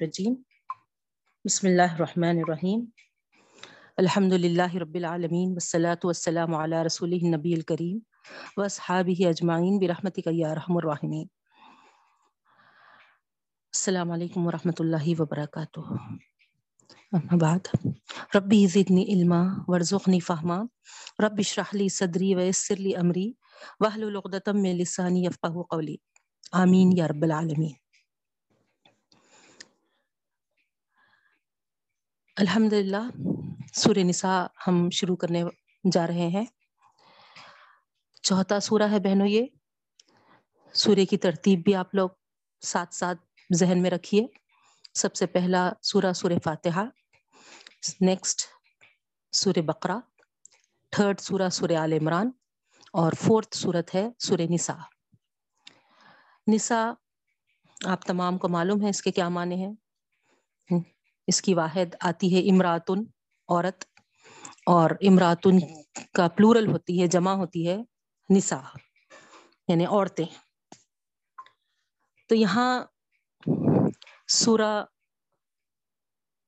الرجیم بسم اللہ الرحمن الرحیم۔ الحمد للہ رب العالمین، والصلاة والسلام علی رسول النبی الکریم واصحابہ اجمعین، برحمتک یا رحم الراحمین السلام علیکم ورحمۃ اللہ وبرکاتہ۔ اما بعد، ربی زدنی علما، ورزقنی فہما۔ رب اشرح لی صدری ویسر لی امری، واحلل عقدۃ من لسانی یفقهوا قولی۔ آمین یا رب العالمین۔ الحمد للہ، سورہ نساء ہم شروع کرنے جا رہے ہیں۔ چوتھا سورہ ہے بہنوں، یہ سورہ کی ترتیب بھی آپ لوگ ساتھ ساتھ ذہن میں رکھیے۔ سب سے پہلا سورہ سورہ فاتحہ نیکسٹ سورہ بقرہ تھرڈ سورہ سورہ آل عمران، اور فورتھ صورت ہے سورہ نساء۔ نساء، آپ تمام کو معلوم ہے اس کے کیا معنی ہیں۔ اس کی واحد آتی ہے امراتن عورت اور امراتن کا پلورل ہوتی ہے، جمع ہوتی ہے نساء یعنی عورتیں۔ تو یہاں سورہ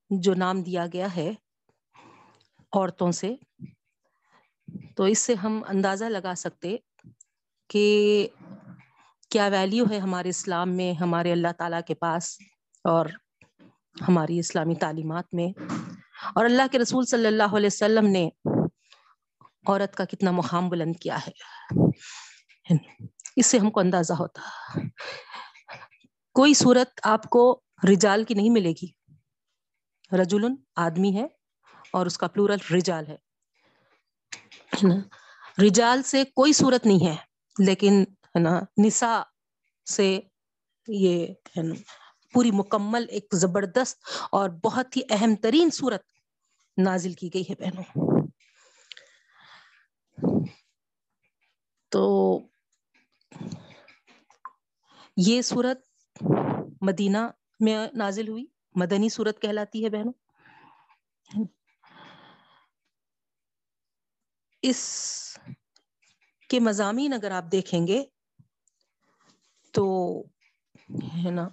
جو نام دیا گیا ہے عورتوں سے، تو اس سے ہم اندازہ لگا سکتے کہ کیا ویلیو ہے ہمارے اسلام میں، ہمارے اللہ تعالیٰ کے پاس اور ہماری اسلامی تعلیمات میں۔ اور اللہ کے رسول صلی اللہ علیہ وسلم نے عورت کا کتنا مقام بلند کیا ہے۔ اس سے ہم کو اندازہ ہوتا۔ کوئی صورت آپ کو رجال کی نہیں ملے گی۔ رجل آدمی ہے اور اس کا پلورل رجال ہے۔ رجال سے کوئی صورت نہیں ہے، لیکن ہے نا نسا سے یہ ہے نا پوری مکمل ایک زبردست اور بہت ہی اہم ترین صورت نازل کی گئی ہے بہنوں۔ تو یہ صورت مدینہ میں نازل ہوئی، مدنی صورت کہلاتی ہے بہنوں۔ اس کے مضامین اگر آپ دیکھیں گے تو ہے نا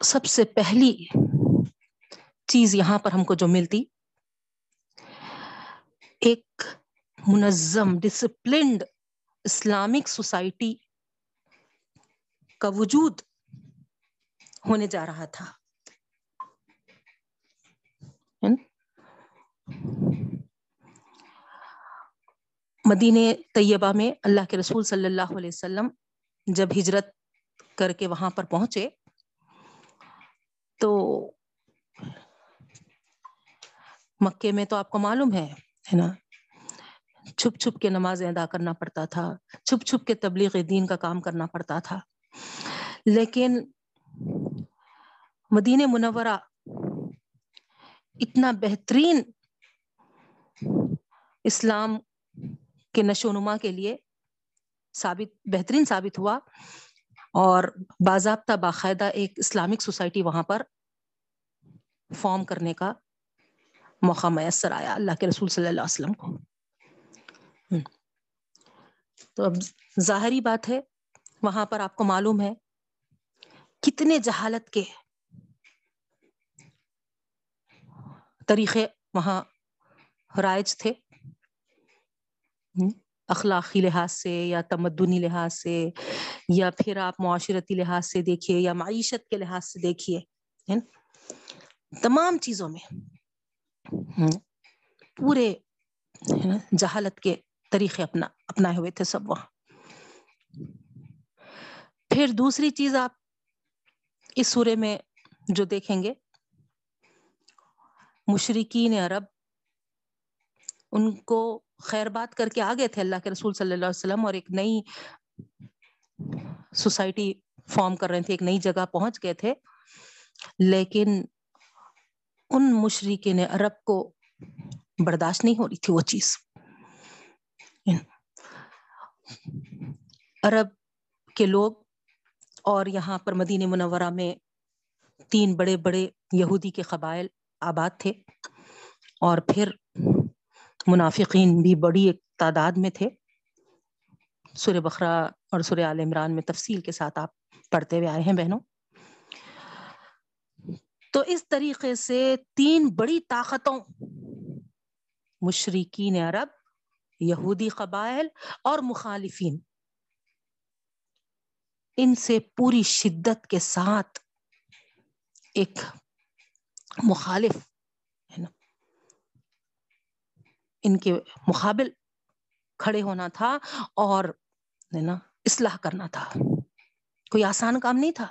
سب سے پہلی چیز یہاں پر ہم کو جو ملتی، ایک منظم ڈسپلنڈ اسلامک سوسائٹی کا وجود ہونے جا رہا تھا۔ مدینہ طیبہ میں اللہ کے رسول صلی اللہ علیہ وسلم جب ہجرت کر کے وہاں پر پہنچے تو مکے میں تو آپ کو معلوم ہے ہے نا؟ چھپ چھپ کے نماز ادا کرنا پڑتا تھا، چھپ چھپ کے تبلیغ دین کا کام کرنا پڑتا تھا۔ لیکن مدینہ منورہ اتنا بہترین اسلام کے نشو نما کے لیے ثابت، بہترین ثابت ہوا۔ اور باضابطہ باقاعدہ ایک اسلامک سوسائٹی وہاں پر فارم کرنے کا موقع میسر آیا اللہ کے رسول صلی اللہ علیہ وسلم کو۔ تو اب ظاہری بات ہے، وہاں پر آپ کو معلوم ہے کتنے جہالت کے طریقے وہاں رائج تھے۔ اخلاقی لحاظ سے یا تمدنی لحاظ سے یا پھر آپ معاشرتی لحاظ سے دیکھیے یا معیشت کے لحاظ سے دیکھیے تمام چیزوں میں پورے جہالت کے طریقے اپنا، اپنائے ہوئے تھے سب وہاں۔ پھر دوسری چیز آپ اس سورے میں جو دیکھیں گے مشرقین عرب ان کو خیر بات کر کے آگے تھے اللہ کے رسول صلی اللہ علیہ وسلم اور ایک نئی سوسائٹی فارم کر رہے تھے، ایک نئی جگہ پہنچ گئے تھے۔ لیکن ان مشرقین عرب کو برداشت نہیں ہو رہی تھی وہ چیز۔ عرب کے لوگ اور یہاں پر مدینہ منورہ میں تین بڑے بڑے یہودی کے قبائل آباد تھے اور پھر منافقین بھی بڑی ایک تعداد میں تھے۔ سورہ بخرا اور سورہ عال عمران میں تفصیل کے ساتھ آپ پڑھتے ہوئے آئے ہیں بہنوں۔ تو اس طریقے سے تین بڑی طاقتوں مشرقین عرب، یہودی قبائل اور مخالفین، ان سے پوری شدت کے ساتھ ایک مخالف ہے نا ان کے مقابل کھڑے ہونا تھا اور نا، اصلاح کرنا تھا۔ کوئی آسان کام نہیں تھا۔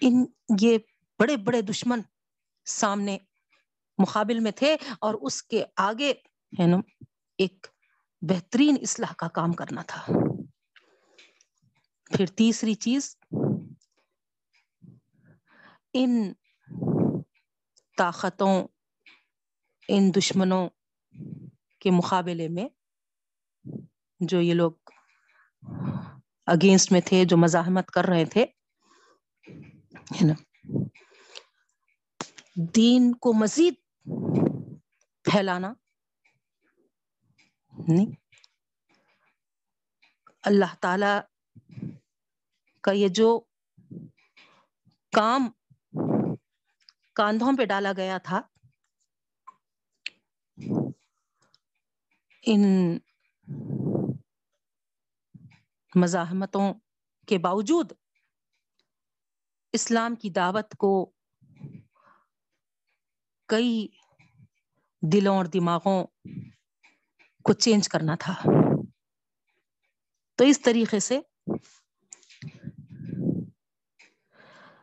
ان یہ بڑے بڑے دشمن سامنے مقابل میں تھے اور اس کے آگے ہے نا، ایک بہترین اصلاح کا کام کرنا تھا۔ پھر تیسری چیز، ان طاقتوں ان دشمنوں کے مقابلے میں جو یہ لوگ اگینسٹ میں تھے، جو مزاحمت کر رہے تھے، ہے نا؟ دین کو مزید پھیلانا نہیں۔ اللہ تعالی کا یہ جو کام کاندھوں پہ ڈالا گیا تھا ان مزاحمتوں کے باوجود اسلام کی دعوت کو کئی دلوں اور دماغوں کو چینج کرنا تھا۔ تو اس طریقے سے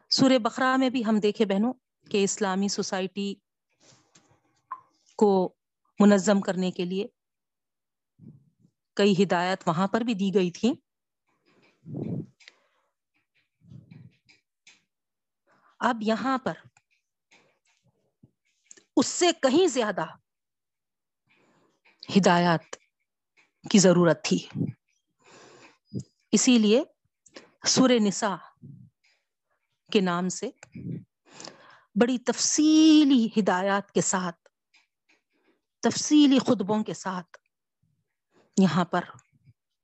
سورہ بقرہ میں بھی ہم دیکھے بہنوں کہ اسلامی سوسائٹی کو منظم کرنے کے لیے کئی ہدایت وہاں پر بھی دی گئی تھی اب یہاں پر اس سے کہیں زیادہ ہدایات کی ضرورت تھی۔ اسی لیے سور نساء کے نام سے بڑی تفصیلی ہدایات کے ساتھ، تفصیلی خطبوں کے ساتھ یہاں پر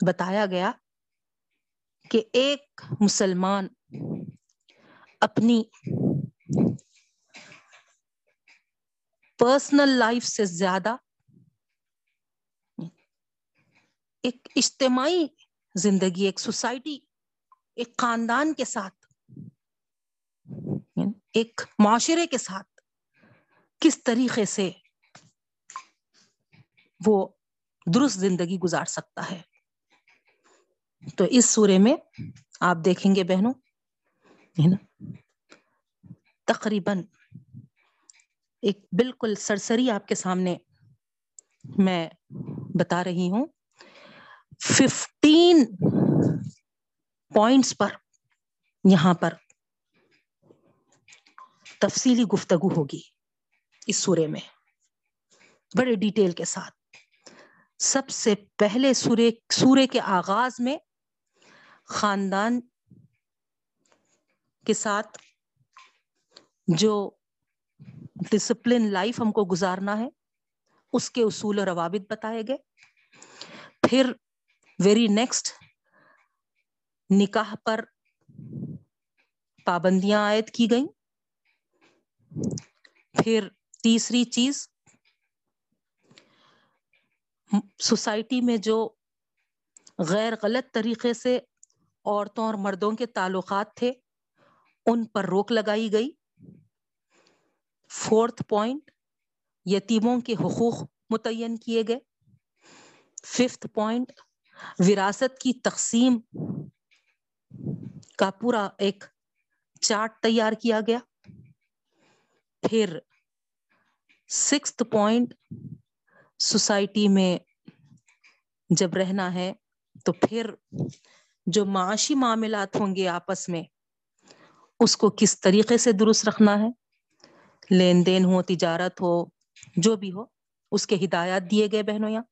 بتایا گیا کہ ایک مسلمان اپنی پرسنل لائف سے زیادہ ایک اجتماعی زندگی، ایک سوسائٹی ایک خاندان کے ساتھ، ایک معاشرے کے ساتھ کس طریقے سے وہ درست زندگی گزار سکتا ہے۔ تو اس سورے میں آپ دیکھیں گے بہنوں تقریباً ایک بالکل سرسری آپ کے سامنے میں بتا رہی ہوں۔ ففٹین پوائنٹس پر یہاں پر تفصیلی گفتگو ہوگی اس سورے میں، بڑے ڈیٹیل کے ساتھ۔ سب سے پہلے سورے سورے کے آغاز میں خاندان کے ساتھ جو ڈسپلن لائف ہم کو گزارنا ہے، اس کے اصول و روابط بتائے گئے۔ پھر ویری نیکسٹ نکاح پر پابندیاں عائد کی گئیں۔ پھر تیسری چیز سوسائٹی میں جو غیر غلط طریقے سے عورتوں اور مردوں کے تعلقات تھے، ان پر روک لگائی گئی۔ فورتھ پوائنٹ، یتیموں کے حقوق متعین کیے گئے۔ ففتھ پوائنٹ، وراثت کی تقسیم کا پورا ایک چارٹ تیار کیا گیا۔ پھر سکس پوائنٹ سوسائٹی میں جب رہنا ہے تو پھر جو معاشی معاملات ہوں گے آپس میں، اس کو کس طریقے سے درست رکھنا ہے؟ لین دین ہو، تجارت ہو، جو بھی ہو، اس کے ہدایات دیے گئے بہنوں یہاں۔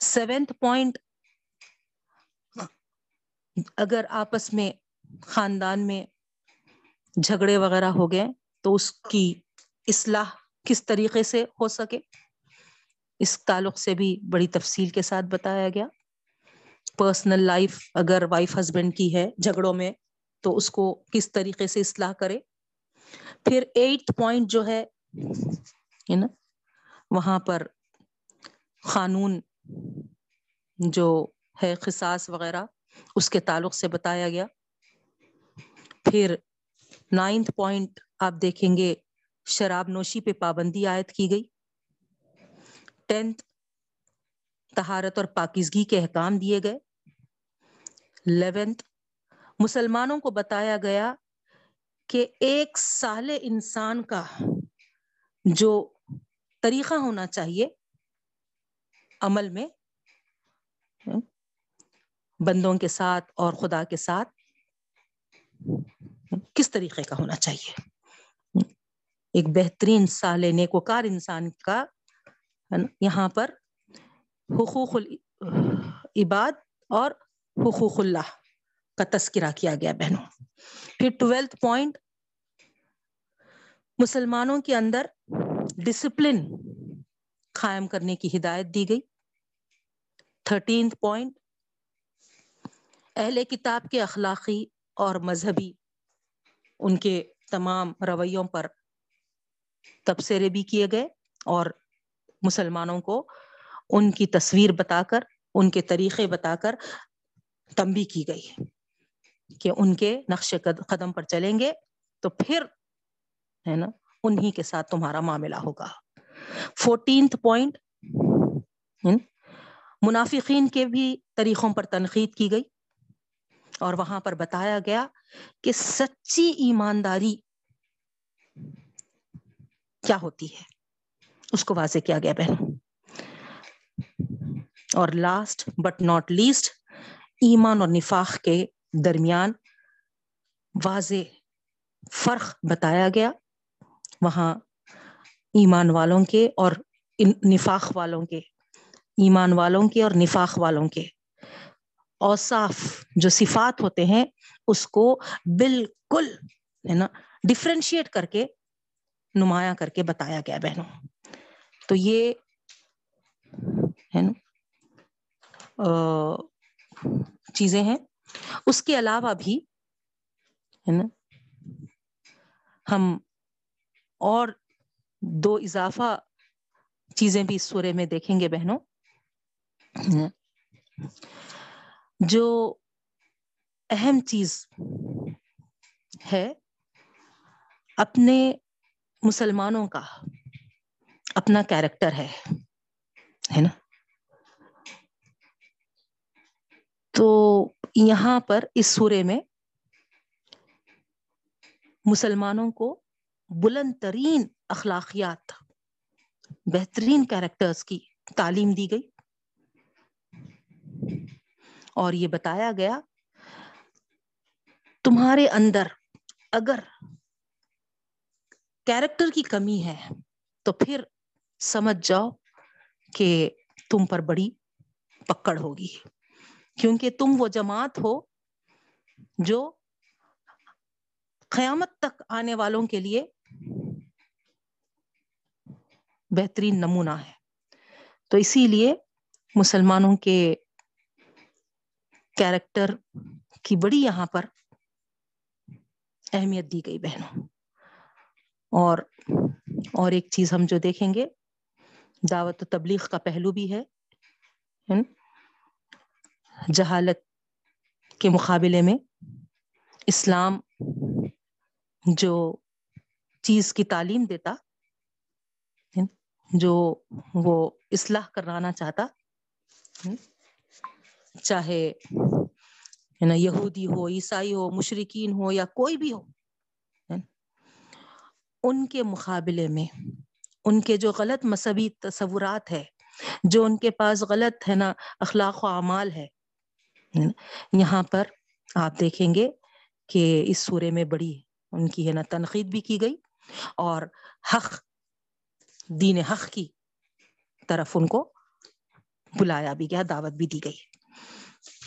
سیونتھ پوائنٹ، اگر آپس میں خاندان میں جھگڑے وغیرہ ہو گئے تو اس کی اصلاح کس طریقے سے ہو سکے؟ اس تعلق سے بھی بڑی تفصیل کے ساتھ بتایا گیا۔ پرسنل لائف اگر وائف ہسبینڈ کی ہے جھگڑوں میں، تو اس کو کس طریقے سے اصلاح کرے؟ پھر ایٹ پوائنٹ جو ہے نا، وہاں پر قانون جو ہے خساس وغیرہ، اس کے تعلق سے بتایا گیا۔ پھر نائنتھ پوائنٹ آپ دیکھیں گے، شراب نوشی پہ پابندی عائد کی گئی۔ ٹینتھ تہارت اور پاکیزگی کے احکام دیے گئے۔ لیونتھ مسلمانوں کو بتایا گیا کہ ایک سال انسان کا جو طریقہ ہونا چاہیے عمل میں، بندوں کے ساتھ اور خدا کے ساتھ، کس طریقے کا ہونا چاہیے؟ ایک بہترین سال نیکوکار انسان کا یہاں پر حقوق العباد اور حقوق اللہ کا تذکرہ کیا گیا بہنوں۔ پھر ٹویلتھ پوائنٹ، مسلمانوں کے اندر ڈسپلن قائم کرنے کی ہدایت دی گئی۔ تھرٹینتھ پوائنٹ، اہل کتاب کے اخلاقی اور مذہبی، ان کے تمام رویوں پر تبصرے بھی کیے گئے اور مسلمانوں کو ان کی تصویر بتا کر ان کے طریقے بتا کر تمبی کی گئی کہ ان کے نقش قدم پر چلیں گے تو پھر ہے نا، انہی کے ساتھ تمہارا معاملہ ہوگا۔ فورٹینتھ پوائنٹ منافقین کے بھی طریقوں پر تنقید کی گئی اور وہاں پر بتایا گیا کہ سچی ایمانداری کیا ہوتی ہے۔ اس کو واضح کیا گیا بہن۔ اور لاسٹ بٹ ناٹ لیسٹ ایمان اور نفاق کے درمیان واضح فرق بتایا گیا۔ وہاں ایمان والوں کے اور نفاق والوں کے، ایمان والوں کے اور نفاق والوں کے۔ اوصاف جو صفات ہوتے ہیں، اس کو بالکل، ہے نا ڈفرینشیٹ کر کے، نمایاں کر کے بتایا گیا بہنوں۔ تو یہ ہے نا چیزیں ہیں۔ اس کے علاوہ بھی ہے نا، ہم اور دو اضافہ چیزیں بھی اس سورے میں دیکھیں گے بہنوں۔ جو اہم چیز ہے اپنے مسلمانوں کا۔ اپنا کیریکٹر ہے ہے نا؟ تو یہاں پر اس سورے میں مسلمانوں کو بلند ترین اخلاقیات، بہترین کیریکٹرز کی تعلیم دی گئی۔ اور یہ بتایا گیا، تمہارے اندر اگر کیریکٹر کی کمی ہے تو پھر سمجھ جاؤ کہ تم پر بڑی پکڑ ہوگی۔ کیونکہ تم وہ جماعت ہو جو قیامت تک آنے والوں کے لیے بہترین نمونہ ہے۔ تو اسی لیے مسلمانوں کے کیریکٹر کی بڑی یہاں پر اہمیت دی گئی بہنوں۔ اور اور ایک چیز ہم جو دیکھیں گے دعوت و تبلیغ کا پہلو بھی ہے۔ جہالت کے مقابلے میں اسلام جو چیز کی تعلیم دیتا جو وہ اصلاح کرانا چاہتا چاہے نا یہودی ہو عیسائی ہو مشرقین ہو یا کوئی بھی ہو ان کے مقابلے میں ان کے جو غلط مذہبی تصورات ہے، جو ان کے پاس غلط ہے نا، اخلاق و اعمال ہے یہاں پر آپ دیکھیں گے کہ اس سورے میں بڑی ان کی ہے نا تنقید بھی کی گئی اور حق، دین حق کی طرف ان کو بلایا بھی گیا، دعوت بھی دی گئی۔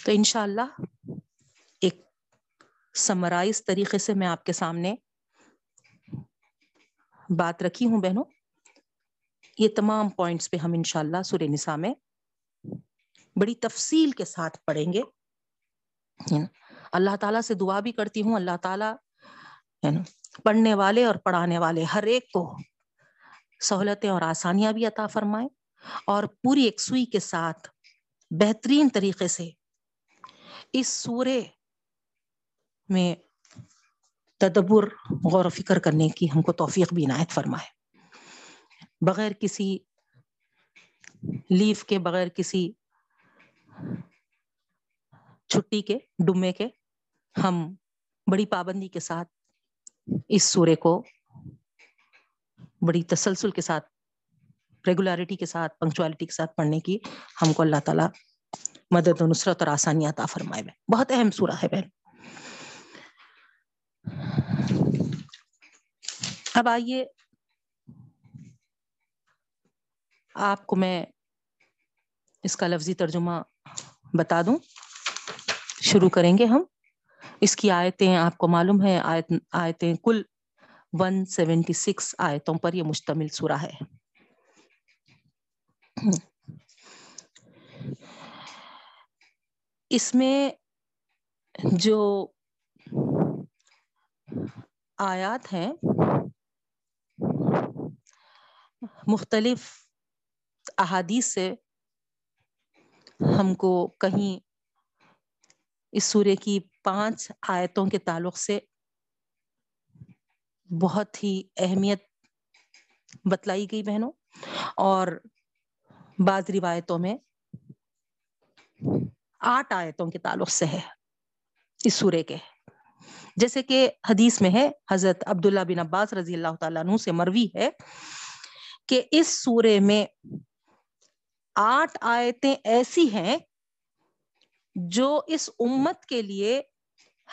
تو انشاءاللہ ایک سمرائز طریقے سے میں آپ کے سامنے بات رکھی ہوں بہنوں۔ یہ تمام پوائنٹس پہ ہم انشاءاللہ سورہ نساء میں بڑی تفصیل کے ساتھ پڑھیں گے۔ اللہ تعالیٰ سے دعا بھی کرتی ہوں، اللہ تعالیٰ پڑھنے والے اور پڑھانے والے ہر ایک کو سہولتیں اور آسانیاں بھی عطا فرمائے اور پوری ایک سوئی کے ساتھ بہترین طریقے سے اس سورے میں تدبر، غور و فکر کرنے کی ہم کو توفیق بھی عنایت فرمائے۔ بغیر کسی لیف کے، بغیر کسی چھٹی کے ڈمے کے ہم بڑی پابندی کے ساتھ اس سورے کو بڑی تسلسل کے ساتھ ریگولیرٹی کے ساتھ پنکچوالٹی کے ساتھ پڑھنے کی ہم کو اللہ تعالیٰ مدد و نصرت اور آسانی عطا فرمائے بہن۔ بہت اہم سورہ ہے بہن۔ اب آئیے آپ کو میں اس کا لفظی ترجمہ بتا دوں۔ شروع کریں گے ہم۔ اس کی آیتیں آپ کو معلوم ہے آیت، آیتیں کل ون سیونٹی سکس آیتوں پر یہ مشتمل سورہ ہے۔ اس میں جو آیات ہیں، مختلف احادیث سے ہم کو کہیں اس سورے کی پانچ آیتوں کے تعلق سے بہت ہی اہمیت بتلائی گئی بہنوں، اور بعض روایتوں میں آٹھ آیتوں کے تعلق سے ہے اس سورے کے۔ جیسے کہ حدیث میں ہے، حضرت عبداللہ بن عباس رضی اللہ تعالیٰ عنہ سے مروی ہے کہ اس سورے میں آٹھ آیتیں ایسی ہیں جو اس امت کے لیے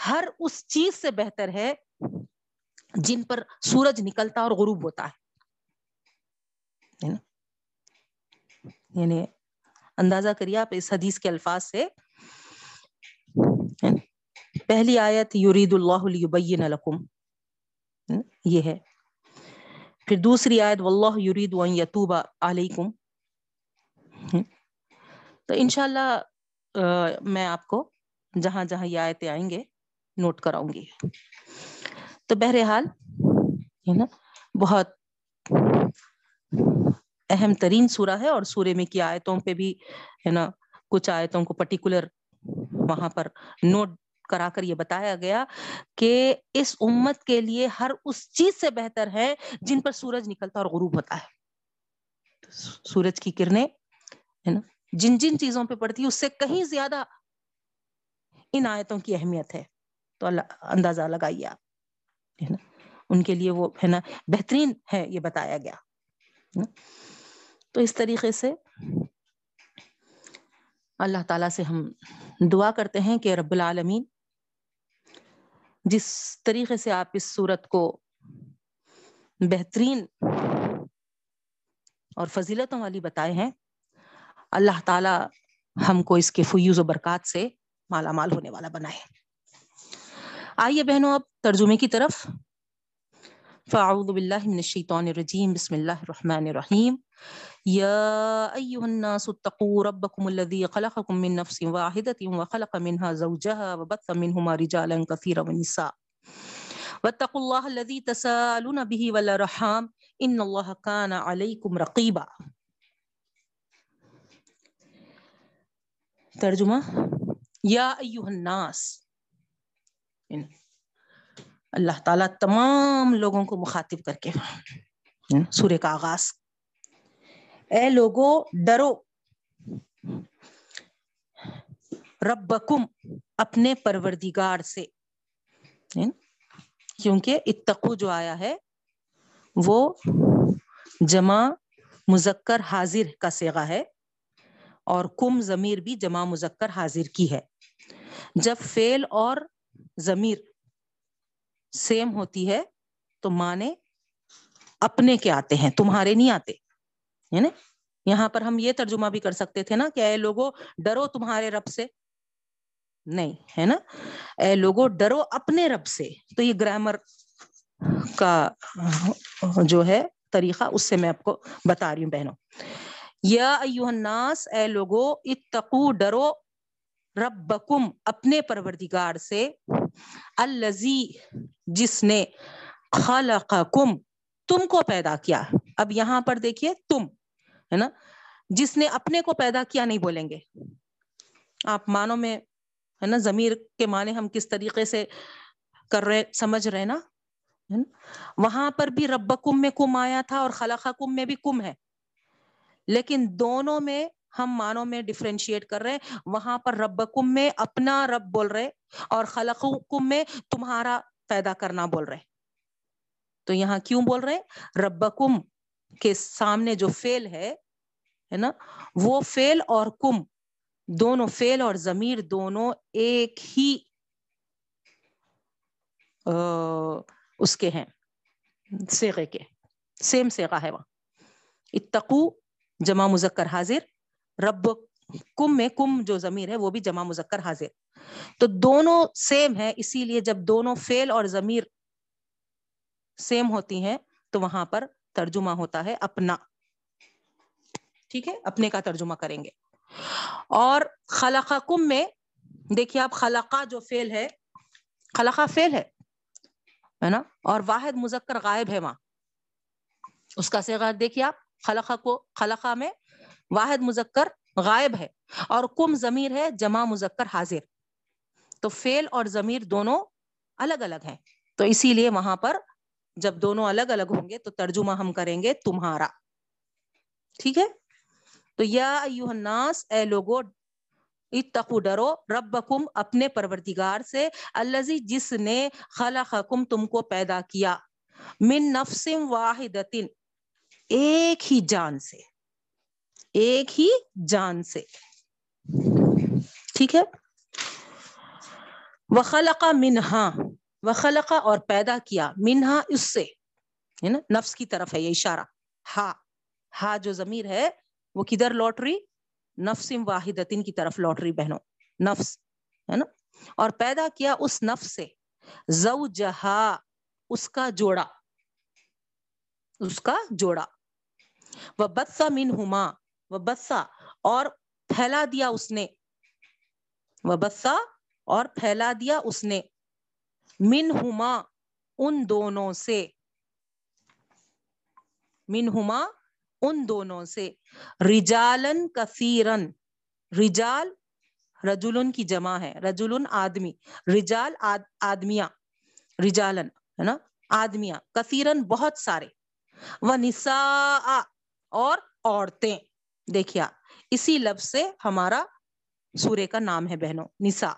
ہر اس چیز سے بہتر ہے جن پر سورج نکلتا اور غروب ہوتا ہے۔ یعنی اندازہ کریے آپ اس حدیث کے الفاظ سے۔ پہلی آیت یورید اللہ لیبین لکم۔ یہ ہے۔ پھر دوسری آیت، واللہ یرید ان یتوب علیکم۔ تو انشاءاللہ میں آپ کو جہاں جہاں یہ آیتیں آئیں گے، نوٹ کراؤں گی۔ تو بہرحال، ہے نا، بہت اہم ترین سورہ ہے اور سورے میں کی آیتوں پہ بھی، ہے نا، کچھ آیتوں کو پرٹیکولر وہاں پر نوٹ کرا کر یہ بتایا گیا کہ اس امت کے لیے ہر اس چیز سے بہتر ہے جن پر سورج نکلتا اور غروب ہوتا ہے۔ سورج کی کرنیں ہے نا؟ جن جن چیزوں پہ پڑتی ہے اس سے کہیں زیادہ ان آیتوں کی اہمیت ہے۔ تو اللہ، اندازہ لگائیے آپ، ہے نا؟ ان کے لیے وہ، ہے نا، بہترین ہے، یہ بتایا گیا تو اس طریقے سے اللہ تعالیٰ سے ہم دعا کرتے ہیں کہ رب العالمین، جس طریقے سے آپ اس صورت کو بہترین اور فضیلتوں والی بتائے ہیں اللہ تعالی ہم کو اس کے فیوز و برکات سے مالا مال ہونے والا بنائے آئیے بہنوں، اب ترجمے کی طرف۔ فاعوذ باللہ من الشیطان الرجیم، بسم اللہ الرحمن الرحیم۔ یا ایوہ الناس اتقوا ربکم الذی خلقکم من نفس واحدت وخلق منها زوجها وبث منهما رجالا كثيرا ونساء۔ واتقوا الله الذي تسالون به والارحام۔ ان الله كان عليكم رقيبا ترجمہ، یا الناس یعنی اللہ تعالیٰ تمام لوگوں کو مخاطب کر کے یعنی سورے کا آغاز۔ اے لوگو، ڈرو۔ ربکم، اپنے پروردگار سے۔ یعنی کیونکہ اتقو جو آیا ہے، وہ جمع، مذکر، حاضر کا سیغا ہے۔ اور کم ضمیر بھی جمع مذکر حاضر کی ہے۔ جب فیل اور ضمیر سیم ہوتی ہے، تو مانے اپنے کے آتے ہیں، تمہارے نہیں آتے۔ ہے نا یہاں پر ہم یہ ترجمہ بھی کر سکتے تھے نا کہ اے لوگو ڈرو تمہارے رب سے۔ نہیں، ہے نا؟ اے لوگو ڈرو اپنے رب سے۔ تو یہ گرامر کا جو ہے طریقہ، اس سے میں آپ کو بتا رہی ہوں بہنوں۔ یا ایوہ الناس، اے لوگو، اتقو، ڈرو ربکم اپنے پروردگار سے الزی جس نے خلقکم تم کو پیدا کیا۔ اب یہاں پر دیکھیے، تم، ہے نا؟ جس نے اپنے کو پیدا کیا نہیں بولیں گے۔ آپ مانو میں، ہے نا، ضمیر کے معنی ہم کس طریقے سے کر رہے، سمجھ رہے نا؟ وہاں پر بھی رب کم میں کم آیا تھا اور خلاقہ کم میں بھی کم ہے۔ لیکن دونوں میں ہم مانوں میں ڈفرینشیٹ کر رہے ہیں۔ وہاں پر رب کم میں اپنا رب بول رہے اور خلق کم میں تمہارا پیدا کرنا بول رہے تو یہاں کیوں بول رہے رب کم کے سامنے جو فیل ہے نا، وہ فیل اور کم، دونوں فیل اور ضمیر دونوں ایک ہی اس کے ہیں۔ سیغے کے سیم سیغا ہے وہاں۔ اتقو جمع مذکر حاضر، رب کم میں کم جو ضمیر ہے وہ بھی جمع مذکر حاضر۔ تو دونوں سیم ہے اسی لیے جب دونوں فیل اور ضمیر سیم ہوتی ہیں، تو وہاں پر ترجمہ ہوتا ہے اپنا۔ ٹھیک ہے؟ اپنے کا ترجمہ کریں گے۔ اور خلقہ کم میں، دیکھیے آپ خلقہ جو فیل ہے خلقہ فیل ہے ہے نا؟ اور واحد مذکر غائب ہے وہاں۔ اس کا سیغا دیکھیے آپ۔ خلقہ کو خلقہ میں واحد مذکر غائب ہے اور کم ضمیر ہے جمع مذکر حاضر۔ تو فیل اور ضمیر دونوں الگ الگ ہیں۔ تو اسی لیے وہاں پر جب دونوں الگ الگ ہوں گے تو ترجمہ ہم کریں گے تمہارا۔ ٹھیک ہے؟ تو یا ایوہ الناس، اے لوگو، اتقو، ڈرو۔ ربکم اپنے پروردگار سے، اللذی جس نے خلقکم تم کو پیدا کیا۔ من نفس واحدتن ایک ہی جان سے، ایک ہی جان سے۔ ٹھیک ہے؟ وخلق منہا وخلق اور پیدا کیا منہا اس سے۔ ہے نا؟ نفس کی طرف ہے یہ اشارہ۔ ہا ہا جو ضمیر ہے، وہ کدھر لوٹ رہی نفس واحدتن کی طرف لوٹ رہی بہنوں۔ نفس، ہے نا؟ اور پیدا کیا اس نفس سے۔ زوجہا اس کا جوڑا۔ اس کا جوڑا۔ وہ بدسا من ہما وہ بدسا اور پھیلا دیا اس نے وہ بدسا اور پھیلا دیا اس نے من ہما ان دونوں سے من ہما ان دونوں سے، رجالن کثیرن، رجال رجولن کی جمع ہے رجولن آدمی، رجال آد آدمیاں رجالن، ہے نا آدمیاں کثیرن بہت سارے وہ نسا اور عورتیں۔ دیکھیا اسی لفظ سے ہمارا سورے کا نام ہے بہنوں نسا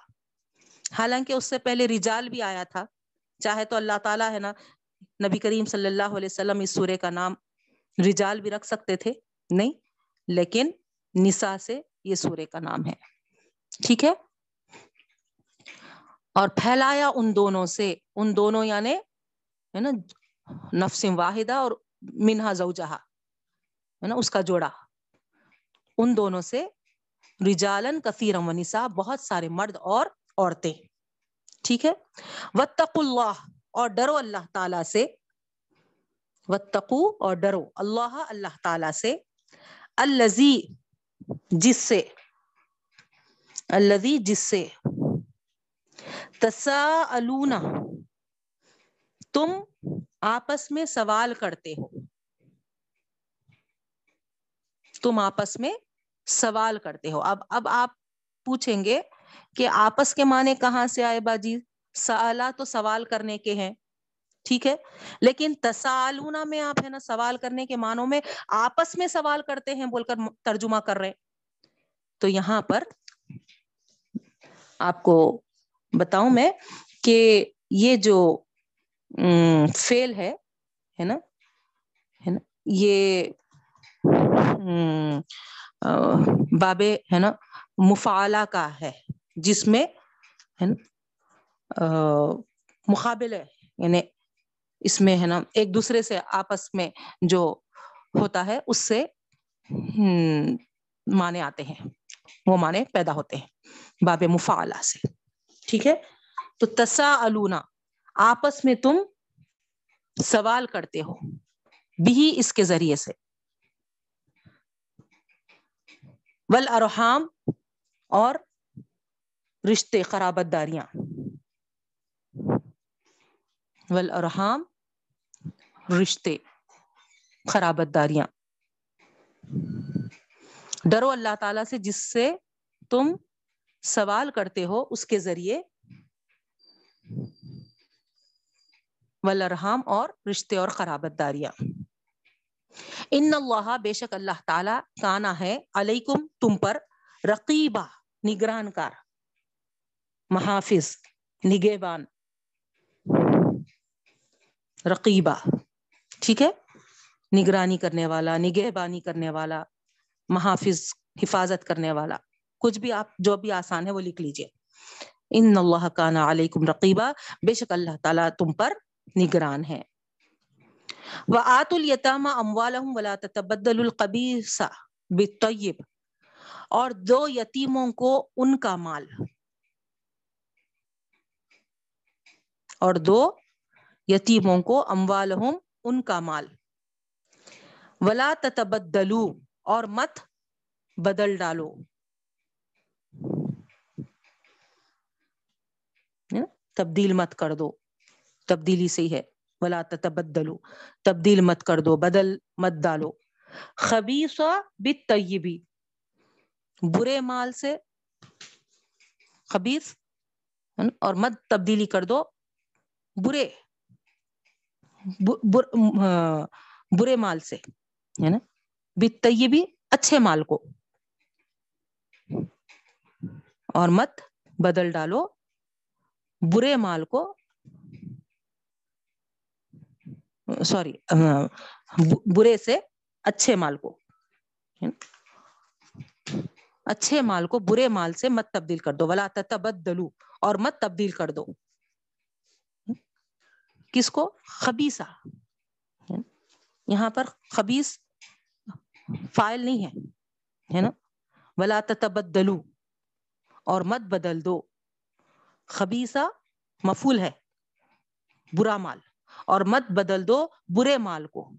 حالانکہ اس سے پہلے رجال بھی آیا تھا، چاہے تو اللہ تعالیٰ ہے نا، نبی کریم صلی اللہ علیہ وسلم اس سورے کا نام رجال بھی رکھ سکتے تھے، نہیں، لیکن نسا سے یہ سورے کا نام ہے۔ ٹھیک ہے؟ اور پھیلایا ان دونوں سے، ان دونوں یعنی ہے نا، نفس واحدہ اور منہا زوجہا۔ ہے نا، اس کا جوڑا۔ ان دونوں سے رجالن کثیرم و نسا بہت سارے مرد اور عورتیں۔ ٹھیک ہے؟ وتق اللہ اور ڈرو اللہ تعالی سے۔ وتقو اور ڈرو اللہ اللہ تعالی سے۔ الزی جس سے۔ الزی جس سے۔ تسا تم آپس میں سوال کرتے ہو۔ تم آپس میں سوال کرتے ہو۔ اب اب آپ پوچھیں گے کہ آپس کے معنی کہاں سے آئے باجی؟ سالا تو سوال کرنے کے ہیں، ٹھیک ہے؟ لیکن تسالونا میں آپ ہے نا سوال کرنے کے معنوں میں آپس میں سوال کرتے ہیں بول کر ترجمہ کر رہے تو یہاں پر آپ کو بتاؤں میں کہ یہ جو فیل ہے ہے نا؟ ہے نا؟ یہ بابے ہے نا، مفعلہ کا ہے، جس میں، ہے نا مقابل ہے یعنی اس میں، ہے نا، ایک دوسرے سے آپس میں جو ہوتا ہے، اس سے مانے آتے ہیں، وہ مانے پیدا ہوتے ہیں، باب مفعلہ سے، ٹھیک ہے؟ تو تسا آپس میں تم سوال کرتے ہو، بھی اس کے ذریعے سے۔ ول ارحام اور رشتے خرابت داریاں ول ارحام رشتے خرابت داریاں ڈرو اللہ تعالی سے جس سے تم سوال کرتے ہو، اس کے ذریعے ولرحام اور رشتے اور خرابت داریاں ان اللہ بے شک اللہ تعالی کانا ہے علیکم تم پر رقیبہ نگران کار محافظ، نگہبان، رقیبہ، ٹھیک ہے؟ نگرانی کرنے والا، نگہبانی کرنے والا، محافظ، حفاظت کرنے والا، کچھ بھی آپ، جو بھی آسان ہے وہ لکھ لیجیے۔ ان اللہ کانا علیکم رقیبہ، بے شک اللہ تعالیٰ تم پر نگران ہے۔ وآت الیتام اموالہم ولا تتبدل القبیث بالطیب اور دو یتیموں کو ان کا مال. اور دو یتیموں کو اموالہم ان کا مال. ولا تتبدلو اور مت بدل ڈالو. تبدیل مت کر دو. تبدیلی سے ہی ہے. ولا تتبدلو تبدیل مت کر دو، بدل مت ڈالو۔ خبیص بالطیبی، برے مال سے خبیص اور مت تبدیلی کر دو، برے برے مال سے ہے نا بالطیبی، اچھے مال کو۔ اور مت بدل ڈالو، برے مال کو سوری برے سے اچھے مال کو اچھے مال کو برے مال سے مت تبدیل کر دو، ولا تتبدلو، اور مت تبدیل کر دو۔ کس کو؟ خبیصہ یہاں پر خبیص فائل نہیں ہے ہے نا؟ ولا تتبدلو، اور مت بدل دو۔ خبیصہ مفول ہے، برا مال۔ اور مت بدل دو برے مال کو۔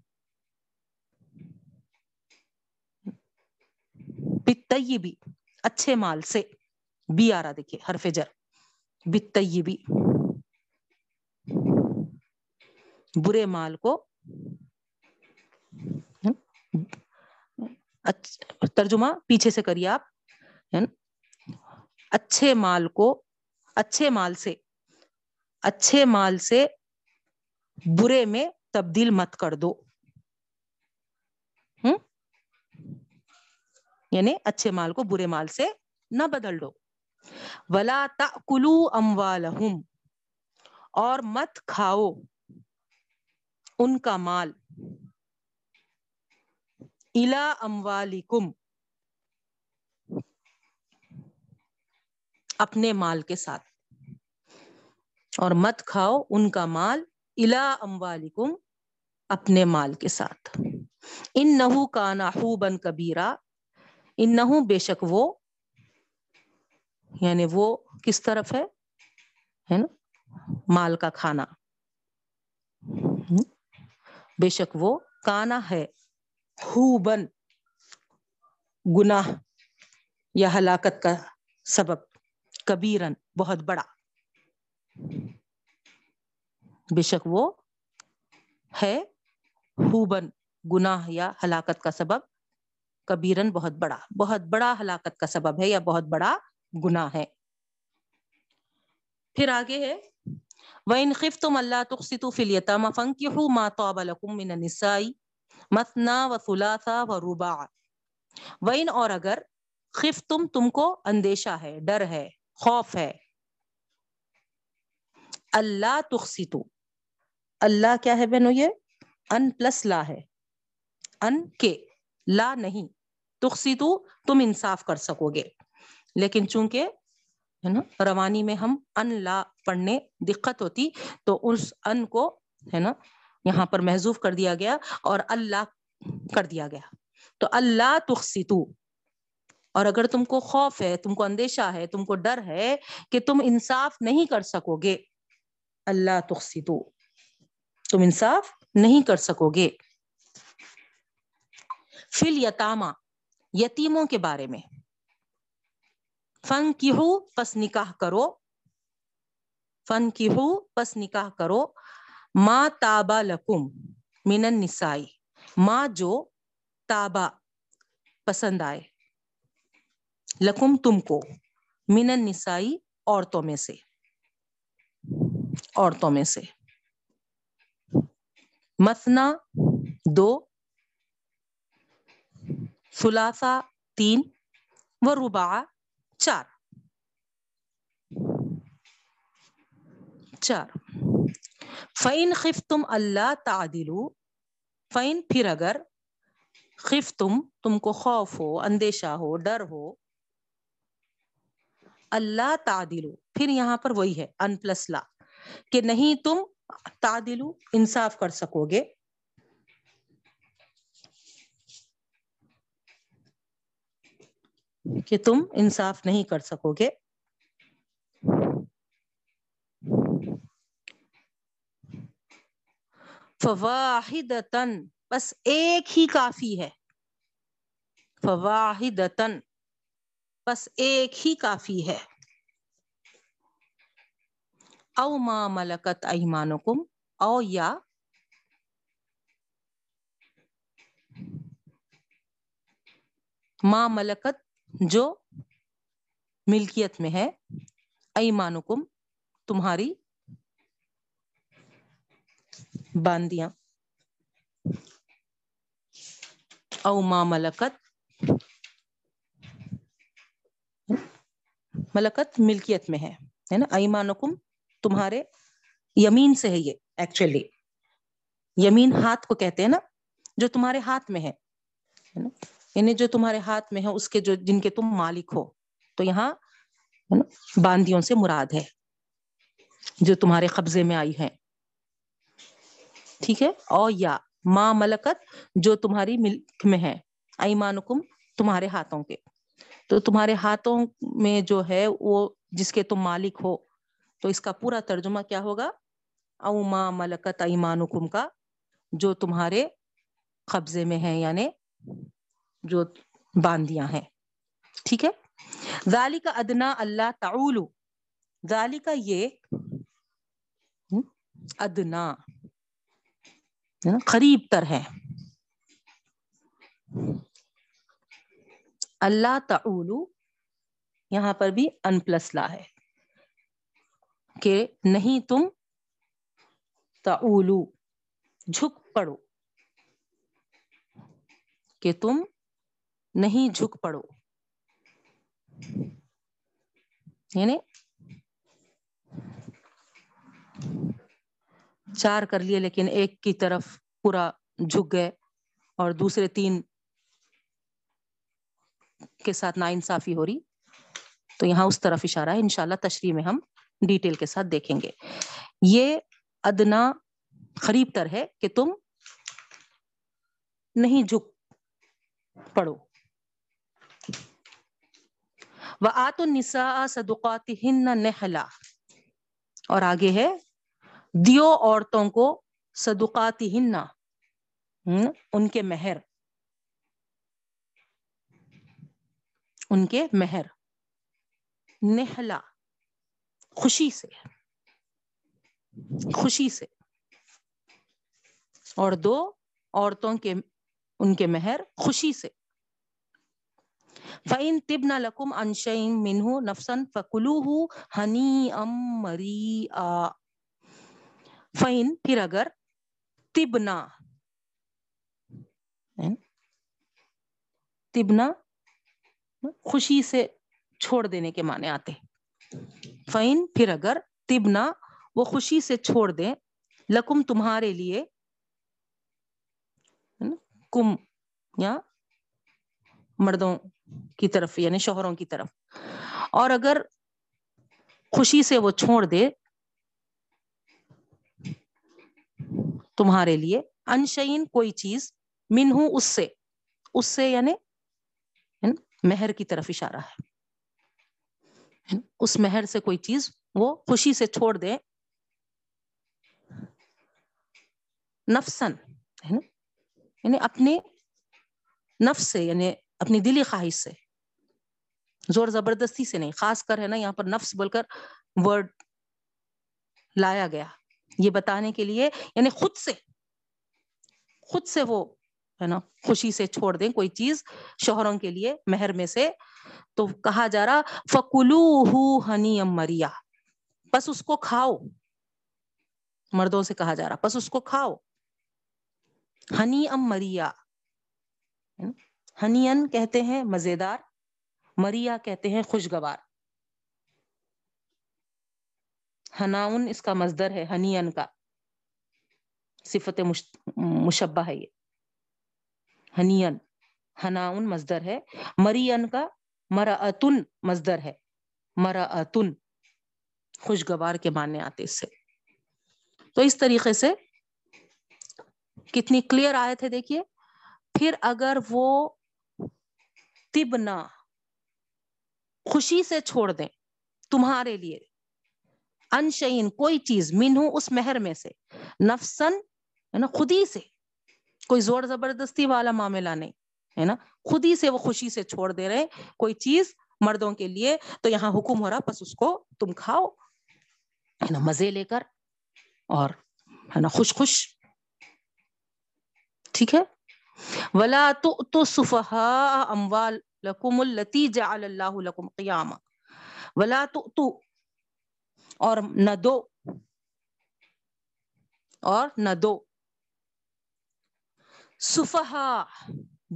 بھی اچھے مال سے۔ بی آ رہا دیکھیے، حرف جر۔ بھی برے مال کو۔ ترجمہ پیچھے سے کریے آپ۔ اچھے مال کو، اچھے مال سے۔ اچھے مال سے برے میں تبدیل مت کر دو۔ ہوں یعنی اچھے مال کو برے مال سے نہ بدل دو۔ ولا کلو اموالہم اور مت کھاؤ ان کا مال۔ الا اموالکم اپنے مال کے ساتھ۔ اور مت کھاؤ ان کا مال۔ الا اموالکم اپنے مال کے ساتھ۔ ان نحو کا نحو بن کبیرا ان نحو بے شک وہ یعنی وہ کس طرف ہے؟ نا؟ مال کا کھانا۔ بے شک وہ کانا ہے۔ بن گناہ یا ہلاکت کا سبب کبیرن بہت بڑا۔ بے شک وہ ہے۔ ہوبن گناہ یا ہلاکت کا سبب کبیرن بہت بڑا بہت بڑا ہلاکت کا سبب ہے یا بہت بڑا گناہ ہے۔ پھر آگے ہے۔ وَإِنْ خِفْتُمْ أَلَّا تُقْسِطُوا فِي الْيَتَامَى فَانكِحُوا مَا طَابَ لَكُم مِّنَ النِّسَاءِ مثنا و ثلاثا و ربا وین اور اگر خف تم کو اندیشہ ہے، ڈر ہے، خوف ہے اللہ تخصیتو اللہ کیا ہے بہنو یہ؟ ان پلس لا ہے۔ ان کے۔ لا نہیں۔ تخصیتو تم انصاف کر سکو گے۔ لیکن چونکہ، ہے نا، روانی میں ہم ان لا پڑھنے دقت ہوتی، تو اس ان کو، ہے نا، یہاں پر محضوف کر دیا گیا اور اللہ کر دیا گیا۔ تو اللہ تخصیتو اور اگر تم کو خوف ہے، تم کو اندیشہ ہے، تم کو ڈر ہے کہ تم انصاف نہیں کر سکو گے، اللہ تخصیتو تم انصاف نہیں کر سکو گے۔ فل یتاما یتیموں کے بارے میں۔ فن کی ہو پس نکاح کرو۔ فن کی ہو پس نکاح کرو۔ ماں تابا لکم من النسائی ماں جو تابا پسند آئے۔ لکم تم کو من النسائی عورتوں میں سے۔ عورتوں میں سے۔ مسنا دو سلاسا تین و ربا چار۔ چار۔ فعین خف تم اللہ تعدلو فعین پھر اگر خف تم تم کو خوف ہو، اندیشہ ہو، ڈر ہو اللہ تعدلو پھر یہاں پر وہی ہے، ان پلس لا، کہ نہیں تم تعدلو انصاف کر سکو گے۔ کہ تم انصاف نہیں کر سکو گے۔ فواہد بس ایک ہی کافی ہے۔ فواہد بس ایک ہی کافی ہے۔ او ما ملکت ایمانکم او یا ما ملکت جو ملکیت میں ہے ایمانکم تمہاری باندیاں. او ما ملکت ملکت ملکیت میں ہے نا؟ ایمانکم تمہارے یمین سے ہے یہ ایکچولی یمین ہاتھ کو کہتے ہیں نا، جو تمہارے ہاتھ میں ہے یعنی جو تمہارے ہاتھ میں ہے، اس کے جو، جن کے تم مالک ہو۔ تو یہاں باندیوں سے مراد ہے، جو تمہارے قبضے میں آئی ہے ٹھیک ہے؟ او یا ماں ملکت، جو تمہاری ملک میں ہے۔ ایمانکم تمہارے ہاتھوں کے۔ تو تمہارے ہاتھوں میں جو ہے، وہ جس کے تم مالک ہو تو اس کا پورا ترجمہ کیا ہوگا؟ او ما ملکت ایمانکم کا، جو تمہارے قبضے میں ہے یعنی جو باندیاں ہیں۔ ٹھیک ہے؟ ذالی کا ادنا اللہ تعولو ذالی کا یہ ادنا یعنی قریب تر ہے اللہ تعولو یہاں پر بھی ان پلس لا ہے۔ کہ نہیں تم تعولو، جھک پڑو۔ کہ تم نہیں جھک پڑو۔ یعنی چار کر لیے لیکن ایک کی طرف پورا جھک گئے اور دوسرے تین کے ساتھ نا انصافی ہو رہی۔ تو یہاں اس طرف اشارہ ہے۔ انشاءاللہ تشریح میں ہم ڈیٹیل کے ساتھ دیکھیں گے۔ یہ ادنا قریب تر ہے کہ تم نہیں جھک پڑھو وہ آت النسا صدقات نہلا اور آگے ہے، دیو عورتوں کو صدقات ہن ان کے مہر۔ ان کے مہر۔ نہلا خوشی سے خوشی سے۔ اور دو، عورتوں کے، ان کے مہر خوشی سے۔ فعین تب نہ لکم انشین منہ نفسن فکلو ہنی ام مری آ فعین پھر اگر تبنا تبنا یعنی خوشی سے چھوڑ دینے کے معنی آتے۔ فعین پھر اگر تبنا وہ خوشی سے چھوڑ دیں، لکم تمہارے لیے کم، یا مردوں کی طرف یعنی شوہروں کی طرف۔ اور اگر خوشی سے وہ چھوڑ دے، تمہارے لیے انشین کوئی چیز من ہوں اس سے اس سے یعنی مہر کی طرف اشارہ ہے۔ اس مہر سے کوئی چیز وہ خوشی سے چھوڑ دے۔ نفسن یعنی اپنے نفس سے یعنی اپنی دلی خواہش سے۔ زور زبردستی سے نہیں، خاص کر ہے نا یہاں پر نفس بول کر ورڈ لایا گیا۔ یہ بتانے کے لیے یعنی خود سے خود سے وہ ہے نا، خوشی سے چھوڑ دیں کوئی چیز شوہروں کے لیے مہر میں سے۔ تو کہا جا رہا فکلو ہنی ام مریا بس اس کو کھاؤ۔ مردوں سے کہا جا رہا، بس اس کو کھاؤ۔ ہنی ام مریا ہنی ان کہتے ہیں مزیدار مریا کہتے ہیں خوشگوار۔ ہناؤن اس کا مزدر ہے ہنی ان کا۔ صفت مشبہ ہے یہ۔ ہنین ہناؤن مزدر ہے۔ مرین کا مراتن مزدر ہے۔ مراتن خوشگوار کے معنی آتے اس سے۔ تو اس طریقے سے کتنی کلیئر آئے تھے دیکھیے۔ پھر اگر وہ تبنا خوشی سے چھوڑ دیں تمہارے لیے انشین کوئی چیز من اس مہر میں سے نفسن یعنی ہے نا خود ہی سے کوئی زور زبردستی والا معاملہ نہیں، ہے نا؟ خود ہی سے وہ خوشی سے چھوڑ دے رہے کوئی چیز مردوں کے لیے، تو یہاں حکم ہو رہا، بس اس کو تم کھاؤ، ہے نا؟ مزے لے کر اور، ہے نا؟ خوش خوش، ٹھیک ہے؟ ولا تو تو اموال لکم التی جعل اللہ لکم قیام ولا تو تو اور نہ دو، اور نہ دو۔ صفحا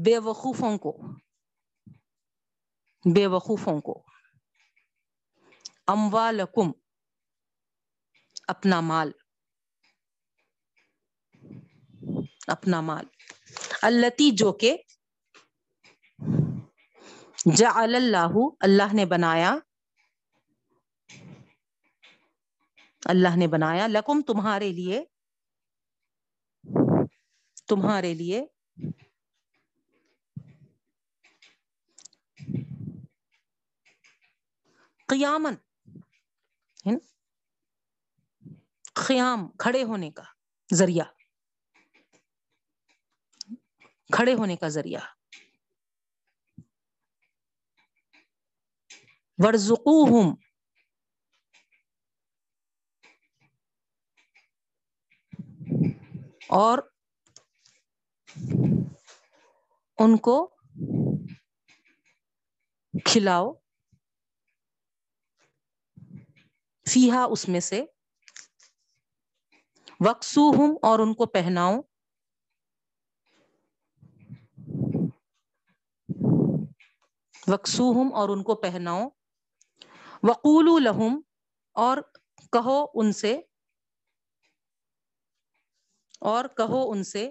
بے وقوفوں کو۔ بے وقوفوں کو۔ اموالکم، اپنا مال۔ اپنا مال۔ التی جو کہ جعل اللہ اللہ نے بنایا۔ اللہ نے بنایا لکم تمہارے لیے۔ تمہارے لیے۔ قیامن قیام کھڑے ہونے کا ذریعہ۔ کھڑے ہونے کا ذریعہ۔ ورژ اور ان کو کھلاؤ۔ فیحا اس میں سے۔ وقسو ہوں اور ان کو پہناؤ۔ وقسو ہوں اور ان کو پہناؤ۔ وقول لہم اور کہو ان سے۔ اور کہو ان سے۔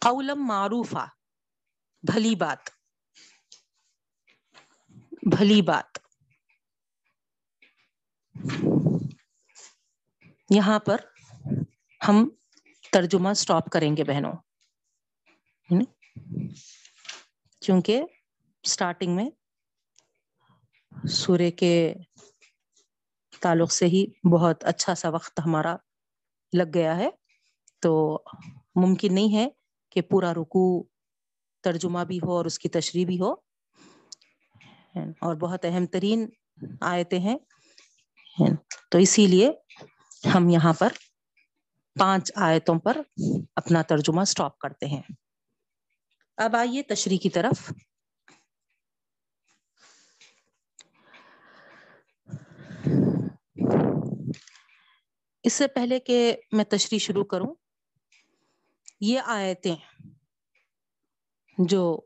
قولم معروف بھلی بات۔ بھلی بات۔ یہاں پر ہم ترجمہ سٹاپ کریں گے بہنوں۔ کیونکہ سٹارٹنگ میں سورے کے تعلق سے ہی بہت اچھا سا وقت ہمارا لگ گیا ہے، تو ممکن نہیں ہے کہ پورا رکو ترجمہ بھی ہو اور اس کی تشریح بھی ہو۔ اور بہت اہم ترین آیتیں ہیں۔ تو اسی لیے ہم یہاں پر پانچ آیتوں پر اپنا ترجمہ سٹاپ کرتے ہیں۔ اب آئیے تشریح کی طرف۔ اس سے پہلے کہ میں تشریح شروع کروں یہ آیتیں جو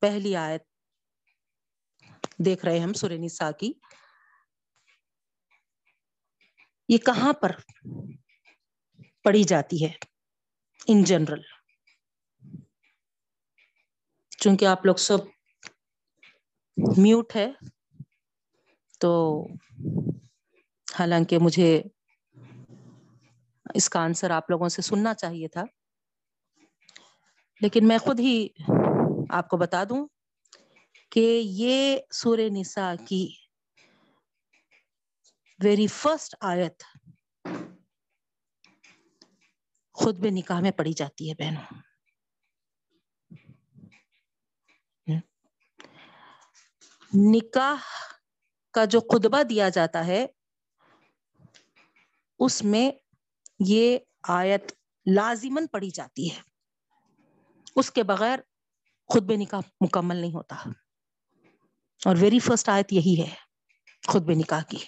پہلی آیت دیکھ رہے ہم سورہ نساء کی، یہ کہاں پر پڑھی جاتی ہے؟ ان جنرل چونکہ آپ لوگ سب میوٹ ہے، تو حالانکہ مجھے اس کا آنسر آپ لوگوں سے سننا چاہیے تھا۔ لیکن میں خود ہی آپ کو بتا دوں کہ یہ سور نسا کی ویری فرسٹ آیت خود بے نکاح میں پڑھی جاتی ہے بہنوں۔ نکاح کا جو خطبہ دیا جاتا ہے، اس میں یہ آیت لازمن پڑھی جاتی ہے۔ اس کے بغیر خطب نکاح مکمل نہیں ہوتا۔ اور ویری فرسٹ آیت یہی ہے خطب نکاح کی۔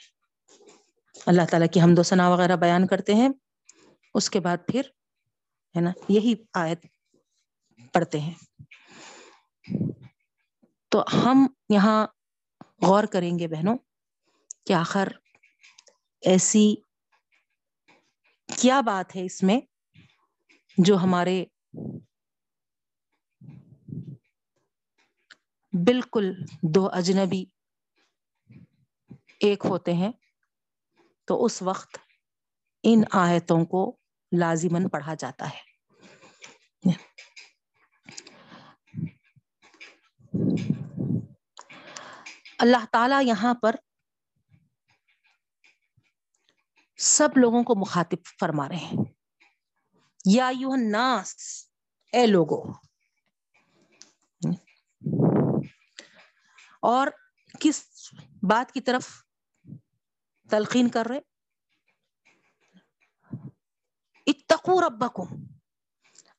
اللہ تعالیٰ کی حمد و ثنا وغیرہ بیان کرتے ہیں۔ اس کے بعد پھر، ہے نا، یہی آیت پڑھتے ہیں۔ تو ہم یہاں غور کریں گے بہنوں کہ آخر ایسی کیا بات ہے اس میں جو ہمارے بالکل دو اجنبی ایک ہوتے ہیں، تو اس وقت ان آیتوں کو لازمن پڑھا جاتا ہے۔ اللہ تعالی یہاں پر سب لوگوں کو مخاطب فرما رہے ہیں۔ یا یو ناس اے لوگو اور کس بات کی طرف تلقین کر رہے؟ اتقو ربکم،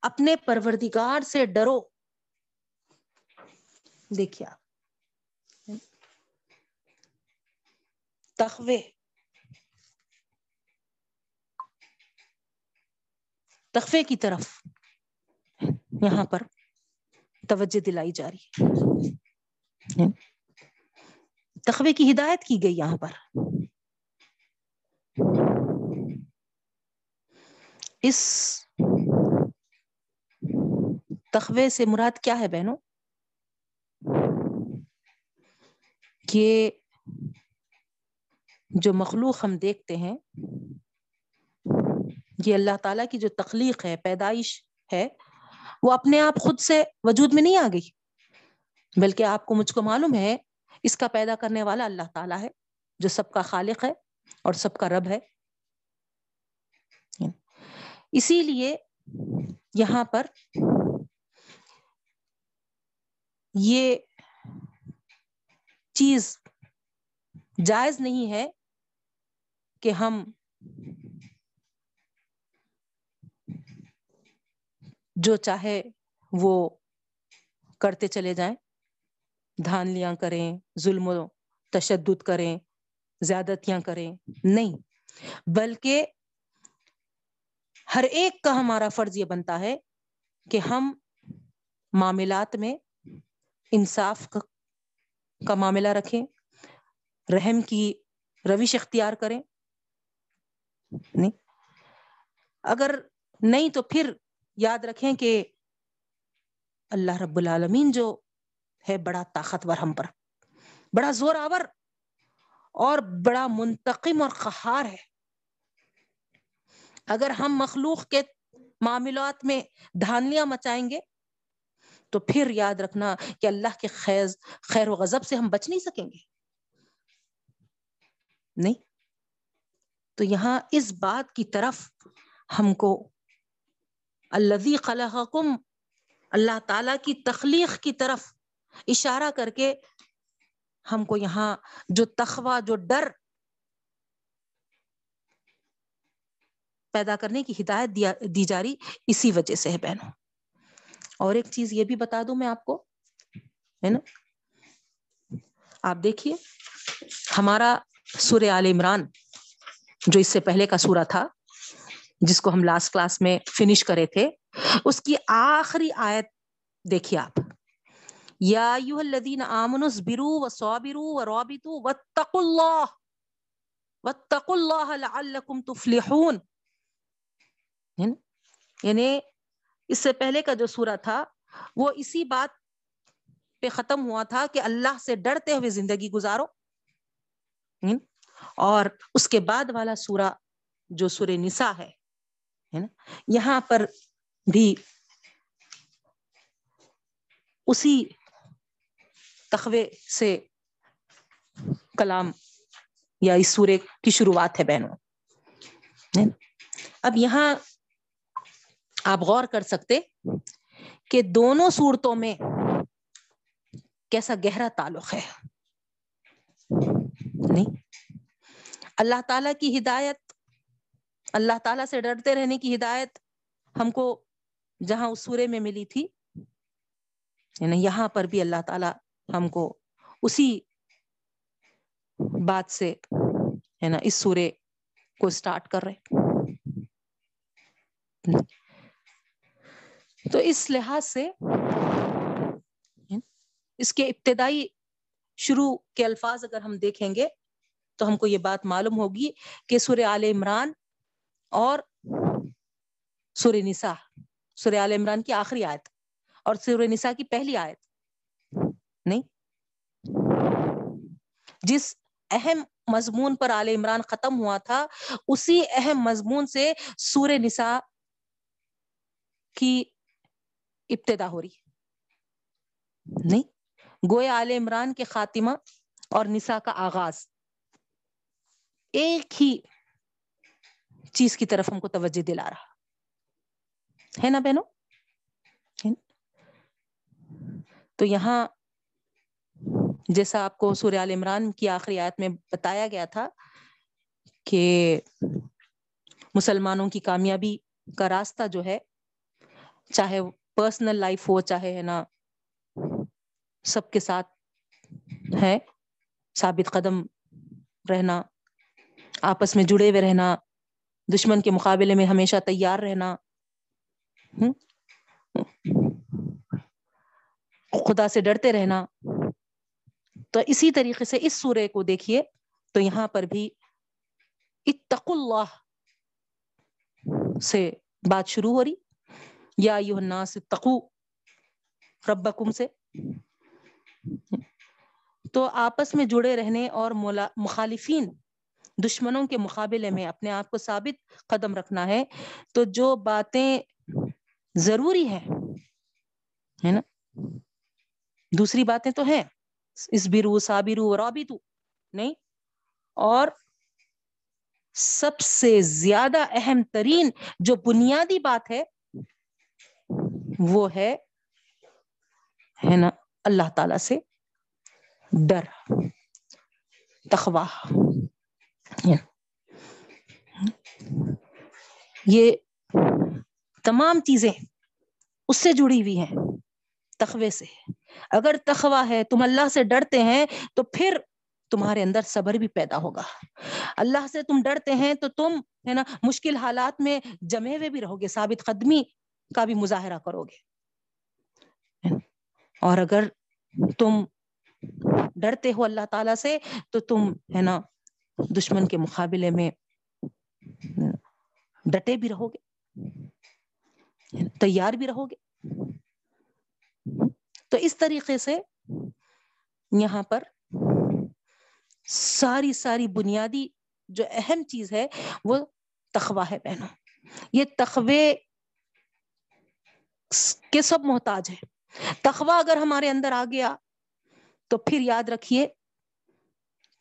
اپنے پروردگار سے ڈرو۔ دیکھیا تخوے تخفے کی طرف یہاں پر توجہ دلائی جا رہی ہے۔ تخوے کی ہدایت کی گئی یہاں پر۔ اس تخوے سے مراد کیا ہے بہنوں؟ کہ جو مخلوق ہم دیکھتے ہیں، یہ اللہ تعالیٰ کی جو تخلیق ہے، پیدائش ہے، وہ اپنے آپ خود سے وجود میں نہیں آ گئی، بلکہ آپ کو مجھ کو معلوم ہے اس کا پیدا کرنے والا اللہ تعالیٰ ہے، جو سب کا خالق ہے اور سب کا رب ہے۔ اسی لیے یہاں پر یہ چیز جائز نہیں ہے کہ ہم جو چاہے وہ کرتے چلے جائیں۔ دھان لیاں کریں، ظلم و تشدد کریں، زیادتیاں کریں۔ نہیں، بلکہ ہر ایک کا ہمارا فرض یہ بنتا ہے کہ ہم معاملات میں انصاف کا معاملہ رکھیں، رحم کی روش اختیار کریں۔ نہیں، اگر نہیں تو پھر یاد رکھیں کہ اللہ رب العالمین جو ہے بڑا طاقتور ہم پر۔ بڑا زور آور اور بڑا منتقم اور خہار ہے۔ اگر ہم مخلوق کے معاملات میں دھانیاں مچائیں گے تو پھر یاد رکھنا کہ اللہ کے خیز خیر و غضب سے ہم بچ نہیں سکیں گے۔ نہیں؟ تو یہاں اس بات کی طرف ہم کو الذي خلقكم اللہ تعالی کی تخلیق کی طرف اشارہ کر کے ہم کو یہاں جو تخوا جو ڈر پیدا کرنے کی ہدایت دیا، دی جا رہی، اسی وجہ سے ہے بہنوں۔ اور ایک چیز یہ بھی بتا دوں میں آپ کو، ہے نا؟ آپ دیکھیے، ہمارا سورہ آل عمران، جو اس سے پہلے کا سورہ تھا، جس کو ہم لاسٹ کلاس میں فنش کرے تھے، اس کی آخری آیت دیکھیے آپ۔ یا ایوہ الذین آمنوا اصبروا وصابروا ورابطوا واتقوا اللہ واتقوا اللہ لعلکم تفلحون. یعنی اس سے پہلے کا جو سورہ تھا، وہ اسی بات پہ ختم ہوا تھا کہ اللہ سے ڈرتے ہوئے زندگی گزارو. اور اس کے بعد والا سورہ جو سورہ نساء ہے نا یہاں پر بھی اسی تخوے سے کلام یا اس سورے کی شروعات ہے بہنوں۔ اب یہاں آپ غور کر سکتے کہ دونوں صورتوں میں کیسا گہرا تعلق ہے۔ نہیں۔ اللہ تعالیٰ کی ہدایت، اللہ تعالیٰ سے ڈرتے رہنے کی ہدایت ہم کو جہاں اس سورے میں ملی تھی یعنی یہاں پر بھی اللہ تعالیٰ ہم کو اسی بات سے، ہے نا، اس سورے کو اسٹارٹ کر رہے تو اس لحاظ سے، اس کے ابتدائی شروع کے الفاظ اگر ہم دیکھیں گے، تو ہم کو یہ بات معلوم ہوگی کہ سورہ آل عمران اور سورہ نساء، سورہ آل عمران کی آخری آیت اور سورہ نساء کی پہلی آیت۔ نہیں۔ جس اہم مضمون پر آل عمران ختم ہوا تھا، اسی اہم مضمون سے سورہ نساء کی ابتدا ہو رہی۔ نہیں، گویا عال عمران کے خاتمہ اور نساء کا آغاز۔ ایک ہی چیز کی طرف ہم کو توجہ دلا رہا۔ ہے نا بہنوں؟ تو یہاں جیسا آپ کو سورہ عال عمران کی آخری آیت میں بتایا گیا تھا کہ مسلمانوں کی کامیابی کا راستہ جو ہے چاہے پرسنل لائف ہو چاہے ہے نا سب کے ساتھ ہے۔ ثابت قدم رہنا آپس میں جڑے ہوئے رہنا دشمن کے مقابلے میں ہمیشہ تیار رہنا۔ خدا سے ڈرتے رہنا۔ تو اسی طریقے سے اس سورے کو دیکھیے تو یہاں پر بھی اتق اللہ سے بات شروع ہو رہی۔ یا الناس اتقو ربکم سے۔ تو آپس میں جڑے رہنے اور مخالفین دشمنوں کے مقابلے میں اپنے آپ کو ثابت قدم رکھنا ہے۔ تو جو باتیں ضروری ہیں، ہے نا؟ دوسری باتیں تو ہیں۔ اس برو صابرو رابطو نہیں؟ اور سب سے زیادہ اہم ترین جو بنیادی بات ہے، وہ ہے ہے نا، اللہ تعالی سے ڈر تخوا یہ تمام چیزیں اس سے جڑی ہوئی ہیں۔ تخوے سے اگر تخوا ہے، تم اللہ سے ڈرتے ہیں تو پھر تمہارے اندر صبر بھی پیدا ہوگا۔ اللہ سے تم ڈرتے ہیں تو تم ہے نا مشکل حالات میں جمے ہوئے بھی رہو گے، ثابت قدمی کا بھی مظاہرہ کرو گے۔ اور اگر تم ڈرتے ہو اللہ تعالی سے تو تم ہے نا دشمن کے مقابلے میں ڈٹے بھی رہو گے، تیار بھی رہو گے۔ تو اس طریقے سے یہاں پر ساری ساری بنیادی جو اہم چیز ہے وہ تخوا ہے بہنوں۔ یہ تخوے کے سب محتاج ہے تخوا اگر ہمارے اندر آ گیا تو پھر یاد رکھیے،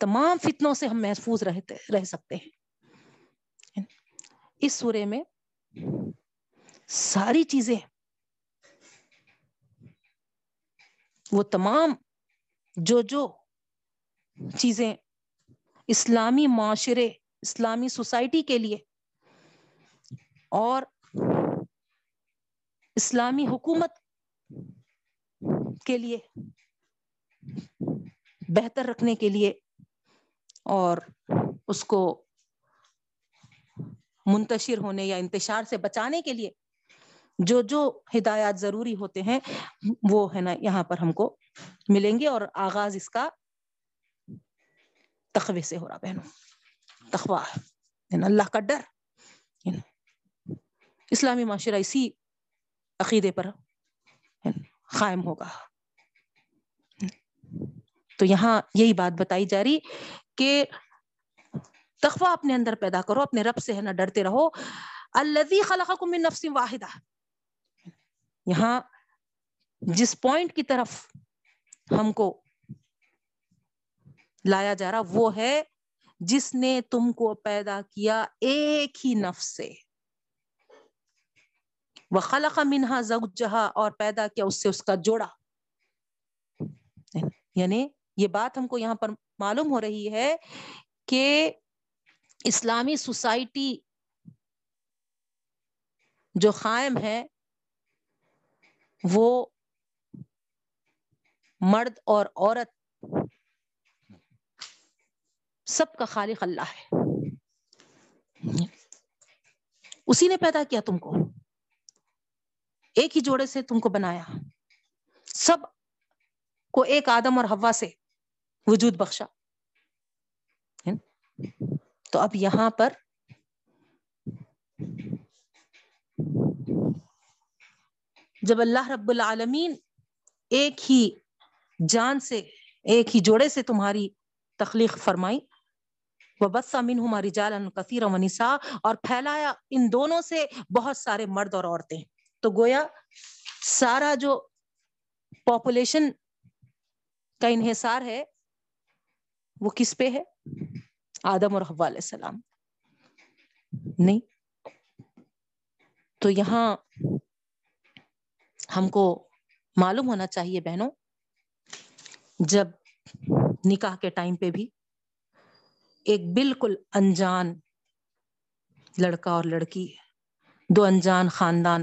تمام فتنوں سے ہم محفوظ رہتے، رہ سکتے ہیں۔ اس سورے میں ساری چیزیں وہ تمام جو جو چیزیں اسلامی معاشرے، اسلامی سوسائٹی کے لیے اور اسلامی حکومت کے لیے بہتر رکھنے کے لیے اور اس کو منتشر ہونے یا انتشار سے بچانے کے لیے جو جو ہدایات ضروری ہوتے ہیں، وہ ہے نا یہاں پر ہم کو ملیں گے اور آغاز اس کا تخوے سے ہو رہا بہنوں۔ تخوا یعنی اللہ کا ڈر۔ یعنی اسلامی معاشرہ اسی عقیدے پر یعنی قائم ہوگا۔ تو یہاں یہی بات بتائی جا رہی کہ تخوا اپنے اندر پیدا کرو، اپنے رب سے ہے نا ڈرتے رہو۔ الذي خلقكم من نفس واحدہ۔ یہاں جس پوائنٹ کی طرف ہم کو لایا جا رہا وہ ہے جس نے تم کو پیدا کیا ایک ہی نفس سے۔ وہ خلق منہا زوجہا اور پیدا کیا اس سے اس کا جوڑا۔ یعنی یہ بات ہم کو یہاں پر معلوم ہو رہی ہے کہ اسلامی سوسائٹی جو قائم ہے وہ مرد اور عورت سب کا خالق اللہ ہے۔ اسی نے پیدا کیا تم کو۔ ایک ہی جوڑے سے تم کو بنایا۔ سب کو ایک آدم اور ہوا سے وجود بخشا۔ تو اب یہاں پر جب اللہ رب العالمین ایک ہی جان سے، ایک ہی جوڑے سے تمہاری تخلیق فرمائی وہ بس امین ہماری جال کثیر و نسا اور پھیلایا ان دونوں سے بہت سارے مرد اور عورتیں۔ تو گویا سارا جو پاپولیشن کا انحصار ہے، وہ کس پہ ہے؟ آدم اور حوا علیہ السلام۔ نہیں۔ تو یہاں ہم کو معلوم ہونا چاہیے بہنوں، جب نکاح کے ٹائم پہ بھی ایک بالکل انجان لڑکا اور لڑکی، دو انجان خاندان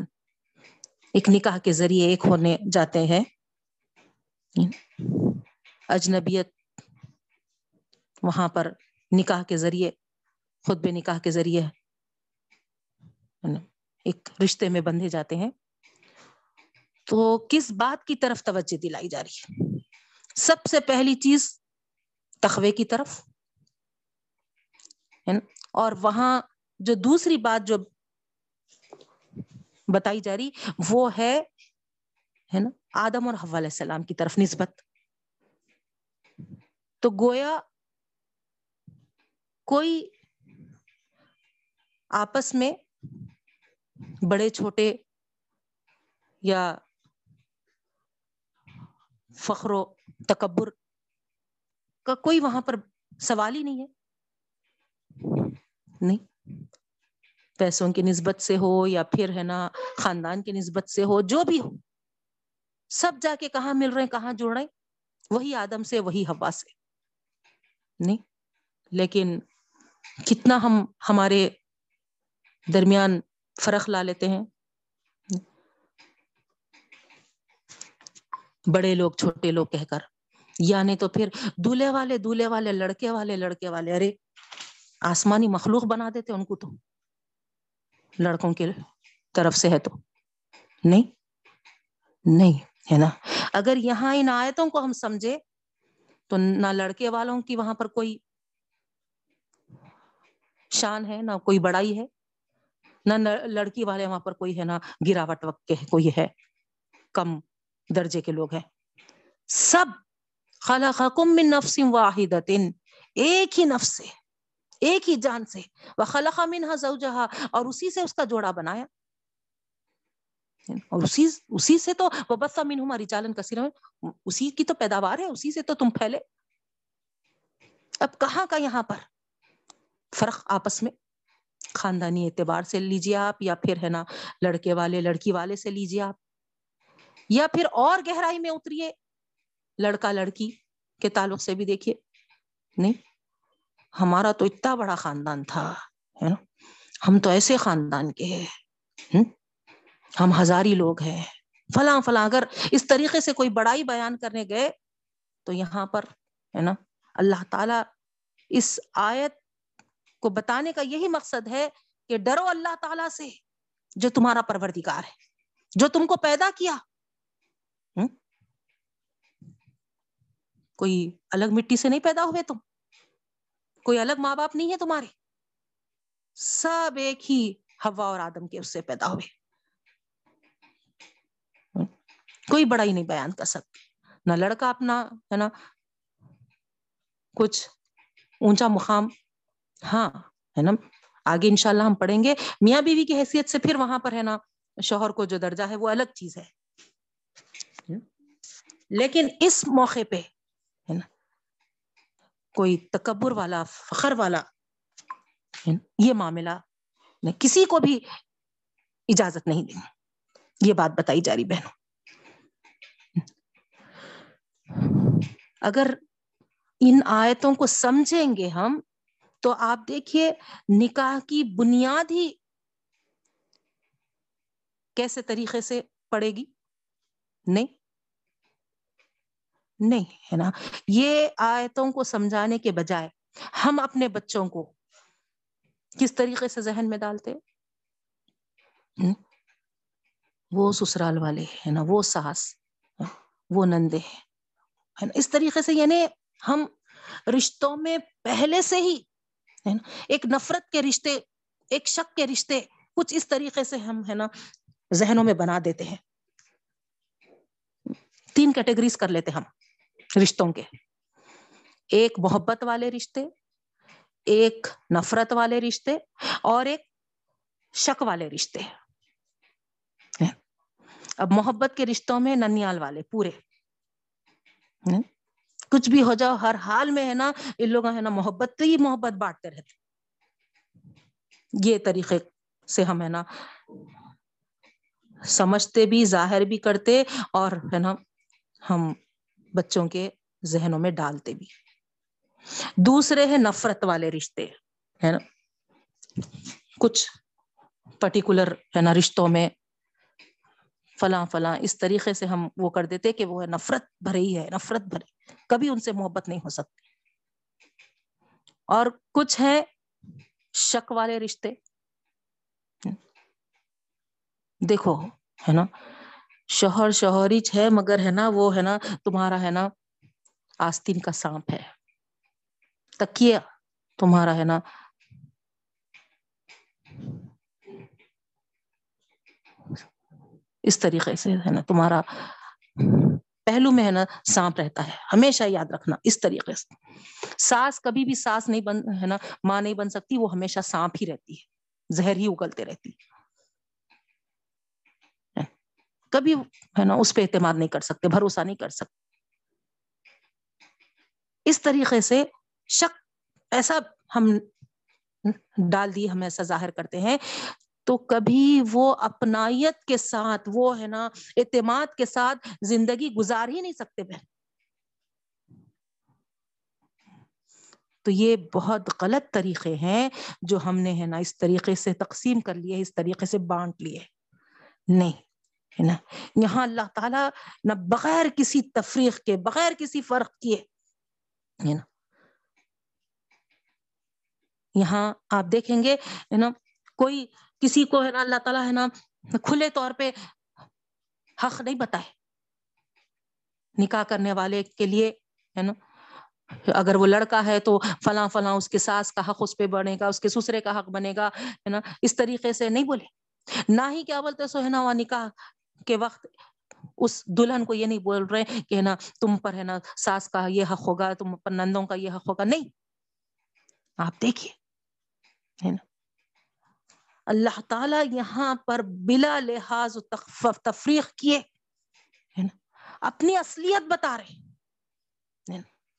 ایک نکاح کے ذریعے ایک ہونے جاتے ہیں۔ اجنبیت وہاں پر نکاح کے ذریعے خود بے نکاح کے ذریعے ایک رشتے میں بندھے جاتے ہیں۔ تو کس بات کی طرف توجہ دلائی جا رہی ہے؟ سب سے پہلی چیز تخوے کی طرف اور وہاں جو دوسری بات جو بتائی جا رہی، وہ ہے نا، آدم اور علیہ السلام کی طرف نسبت۔ تو گویا کوئی آپس میں بڑے، چھوٹے یا فخر و تکبر کا کوئی وہاں پر سوال ہی نہیں ہے۔ نہیں۔ پیسوں کی نسبت سے ہو یا پھر ہے نا خاندان کی نسبت سے ہو، جو بھی ہو۔ سب جا کے کہاں مل رہے ہیں، کہاں جڑ رہے وہی آدم سے، وہی ہوا سے۔ نہیں۔ لیکن کتنا ہم ہمارے درمیان فرق لا لیتے ہیں۔ بڑے لوگ چھوٹے لوگ کہہ کر۔ یعنی تو پھر دولہے والے دولہے والے، لڑکے والے لڑکے والے۔ ارے، آسمانی مخلوق بنا دیتے ان کو تو۔ لڑکوں کے طرف سے ہے تو۔ نہیں نہیں، ہے نا؟ اگر یہاں ان آیتوں کو ہم سمجھے، تو نہ لڑکے والوں کی وہاں پر کوئی شان ہے، نہ کوئی بڑائی ہے، نہ لڑکی والے وہاں پر کوئی ہے، نہ گراوٹ وقت کے کوئی ہے۔ کم۔ درجے کے لوگ ہیں۔ سب خلقکم من نفس واحدت ایک ہی نفس سے، ایک ہی جان سے۔ وخلق منها زوجها اور اسی سے اس کا جوڑا بنایا۔ اور اسی اسی سے تو وبث منهما رجالا كثيرا اسی کی تو پیداوار ہے، اسی سے تو تم پھیلے۔ اب کہاں کا یہاں پر فرق آپس میں؟ خاندانی اعتبار سے لیجیے آپ، یا پھر ہے نا، لڑکے والے، لڑکی والے سے لیجیے آپ۔ یا پھر اور گہرائی میں اتریے، لڑکا لڑکی کے تعلق سے بھی دیکھیے۔ نہیں، ہمارا تو اتنا بڑا خاندان تھا، ہے نا؟ ہم تو ایسے خاندان کے ہیں۔ ہم؟ ہزاری لوگ ہیں۔ فلاں فلاں، اگر اس طریقے سے کوئی بڑائی بیان کرنے گئے تو یہاں پر، ہے نا؟ اللہ تعالی اس آیت کو بتانے کا یہی مقصد ہے کہ ڈرو اللہ تعالی سے جو تمہارا پروردگار ہے، جو تم کو پیدا کیا۔ کوئی الگ مٹی سے نہیں پیدا ہوئے تم؟ کوئی الگ ماں باپ نہیں ہے تمہارے؟ سب ایک ہی ہوا اور آدم کے اس سے پیدا ہوئے۔ کوئی بڑا ہی نہیں بیان کر سکتے۔ نہ لڑکا اپنا، ہے نا، کچھ اونچا مقام ہاں ہے نا، آگے انشاءاللہ ہم پڑھیں گے۔ میاں بیوی کی حیثیت سے پھر وہاں پر، ہے نا، شوہر کو جو درجہ ہے وہ الگ چیز ہے۔ لیکن اس موقع پہ ہے نا؟ کوئی تکبر والا، فخر والا یہ معاملہ کسی کو بھی اجازت نہیں دیں یہ بات بتائی جا رہی بہنوں۔ اگر ان آیتوں کو سمجھیں گے ہم، تو آپ دیکھیے نکاح کی بنیاد ہی کیسے طریقے سے پڑے گی؟ نہیں۔ نہیں ہے نا۔ یہ آیتوں کو سمجھانے کے بجائے ہم اپنے بچوں کو کس طریقے سے ذہن میں ڈالتے وہ سسرال والے ہے نا، وہ ساس، وہ نندے ہیں۔ اس طریقے سے یعنی ہم رشتوں میں پہلے سے ہی، ہے نا، ایک نفرت کے رشتے، ایک شک کے رشتے کچھ اس طریقے سے ہم، ہے نا، ذہنوں میں بنا دیتے ہیں۔ تین کیٹیگریز کر لیتے ہم۔ رشتوں کے۔ ایک محبت والے رشتے، ایک نفرت والے رشتے اور ایک شک والے رشتے۔ اب محبت کے رشتوں میں ننیال والے، پورے۔ کچھ بھی ہو جاؤ، ہر حال میں ہے نا، ان لوگ ہے نا محبت ہی محبت بانٹتے رہتے۔ یہ طریقے سے ہم ہے نا سمجھتے بھی، ظاہر بھی کرتے اور ہے نا ہم بچوں کے ذہنوں میں ڈالتے بھی دوسرے ہیں نفرت والے رشتے، ہے نا؟ کچھ پرٹیکولر ہے نا، رشتوں میں فلاں فلاں اس طریقے سے ہم وہ کر دیتے کہ وہ ہے نفرت بھرے ہی ہے، نفرت بھرے۔ کبھی ان سے محبت نہیں ہو سکتی۔ اور کچھ ہے شک والے رشتے۔ دیکھو، ہے نا؟ شوہر شوہری ہے مگر ہے نا، وہ ہے نا، تمہارا ہے نا، آستین کا سانپ ہے۔ تکیا تمہارا ہے نا۔ اس طریقے سے ہے نا، تمہارا پہلو میں ہے نا سانپ رہتا ہے۔ ہمیشہ یاد رکھنا، اس طریقے سے۔ ساس، کبھی بھی ساس نہیں بن، ہے نا، ماں نہیں بن سکتی، وہ ہمیشہ سانپ ہی رہتی ہے۔ زہر ہی اگلتے رہتی کبھی ہے نا اس پہ اعتماد نہیں کر سکتے، بھروسہ نہیں کر سکتے۔ اس طریقے سے شک، ایسا ہم ڈال دی، ہم ایسا ظاہر کرتے ہیں۔ تو کبھی وہ اپنائیت کے ساتھ، وہ ہے نا اعتماد کے ساتھ زندگی گزار ہی نہیں سکتے بہن۔ تو یہ بہت غلط طریقے ہیں جو ہم نے ہے نا اس طریقے سے تقسیم کر لیے، اس طریقے سے بانٹ لیے۔ نہیں۔ ہے نا؟ یہاں اللہ تعالیٰ نہ بغیر کسی تفریح کے، بغیر کسی فرق کیے، ہے نا؟ یہاں آپ دیکھیں گے، ہے نا؟ کوئی کسی کو، ہے نا، اللہ تعالیٰ، ہے نا، کھلے طور پہ حق نہیں بتائے۔ نکاح کرنے والے کے لیے، ہے نا؟ اگر وہ لڑکا ہے تو فلاں فلاں اس کے ساس کا حق اس پہ بنے گا، اس کے سسرے کا حق بنے گا، ہے نا؟ اس طریقے سے نہیں بولے۔ نہ ہی کیا بولتے سو ہے نا وہ نکاح کے وقت اس دلہن کو یہ نہیں بول رہے کہ ہے نا تم پر ہے نا ساس کا یہ حق ہوگا، تم پر نندوں کا یہ حق ہوگا۔ نہیں۔ آپ دیکھیے، ہے نا۔ اللہ تعالی یہاں پر بلا لحاظ تفریح کیے، ہے نا۔ اپنی اصلیت بتا رہے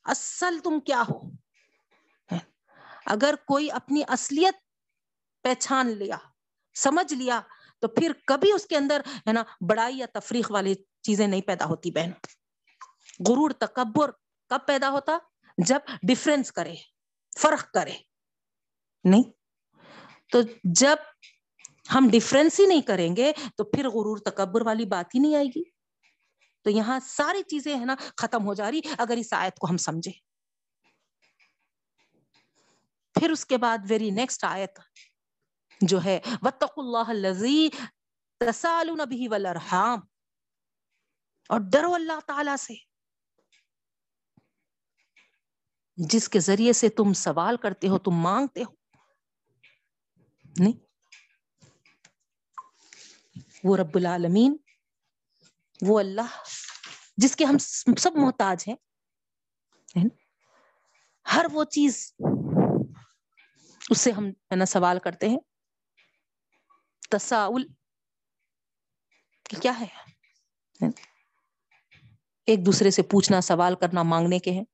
اصل تم کیا ہو؟ اگر کوئی اپنی اصلیت پہچان لیا، سمجھ لیا تو پھر کبھی اس کے اندر ہے نا بڑائی یا تفریح والی چیزیں نہیں پیدا ہوتی بہن۔ غرور، تکبر کب پیدا ہوتا؟ جب ڈفرینس کرے، فرق کرے۔ نہیں؟ تو جب ہم ڈفرینس ہی نہیں کریں گے تو پھر غرور، تکبر والی بات ہی نہیں آئے گی۔ تو یہاں ساری چیزیں ہے نا ختم ہو جا رہی، اگر اس آیت کو ہم سمجھے پھر اس کے بعد ویری نیکسٹ آیت۔ جو ہے وطق اللہ لذی ولرحام اور ڈرو اللہ تعالی سے۔ جس کے ذریعے سے تم سوال کرتے ہو، تم مانگتے ہو۔ نہیں۔ وہ رب العالمین، وہ اللہ جس کے ہم سب محتاج ہیں۔ ہر وہ چیز، اس سے ہم ہے نا، سوال کرتے ہیں۔ تساؤل کیا ہے؟ ایک دوسرے سے پوچھنا، سوال کرنا مانگنے کے ہیں۔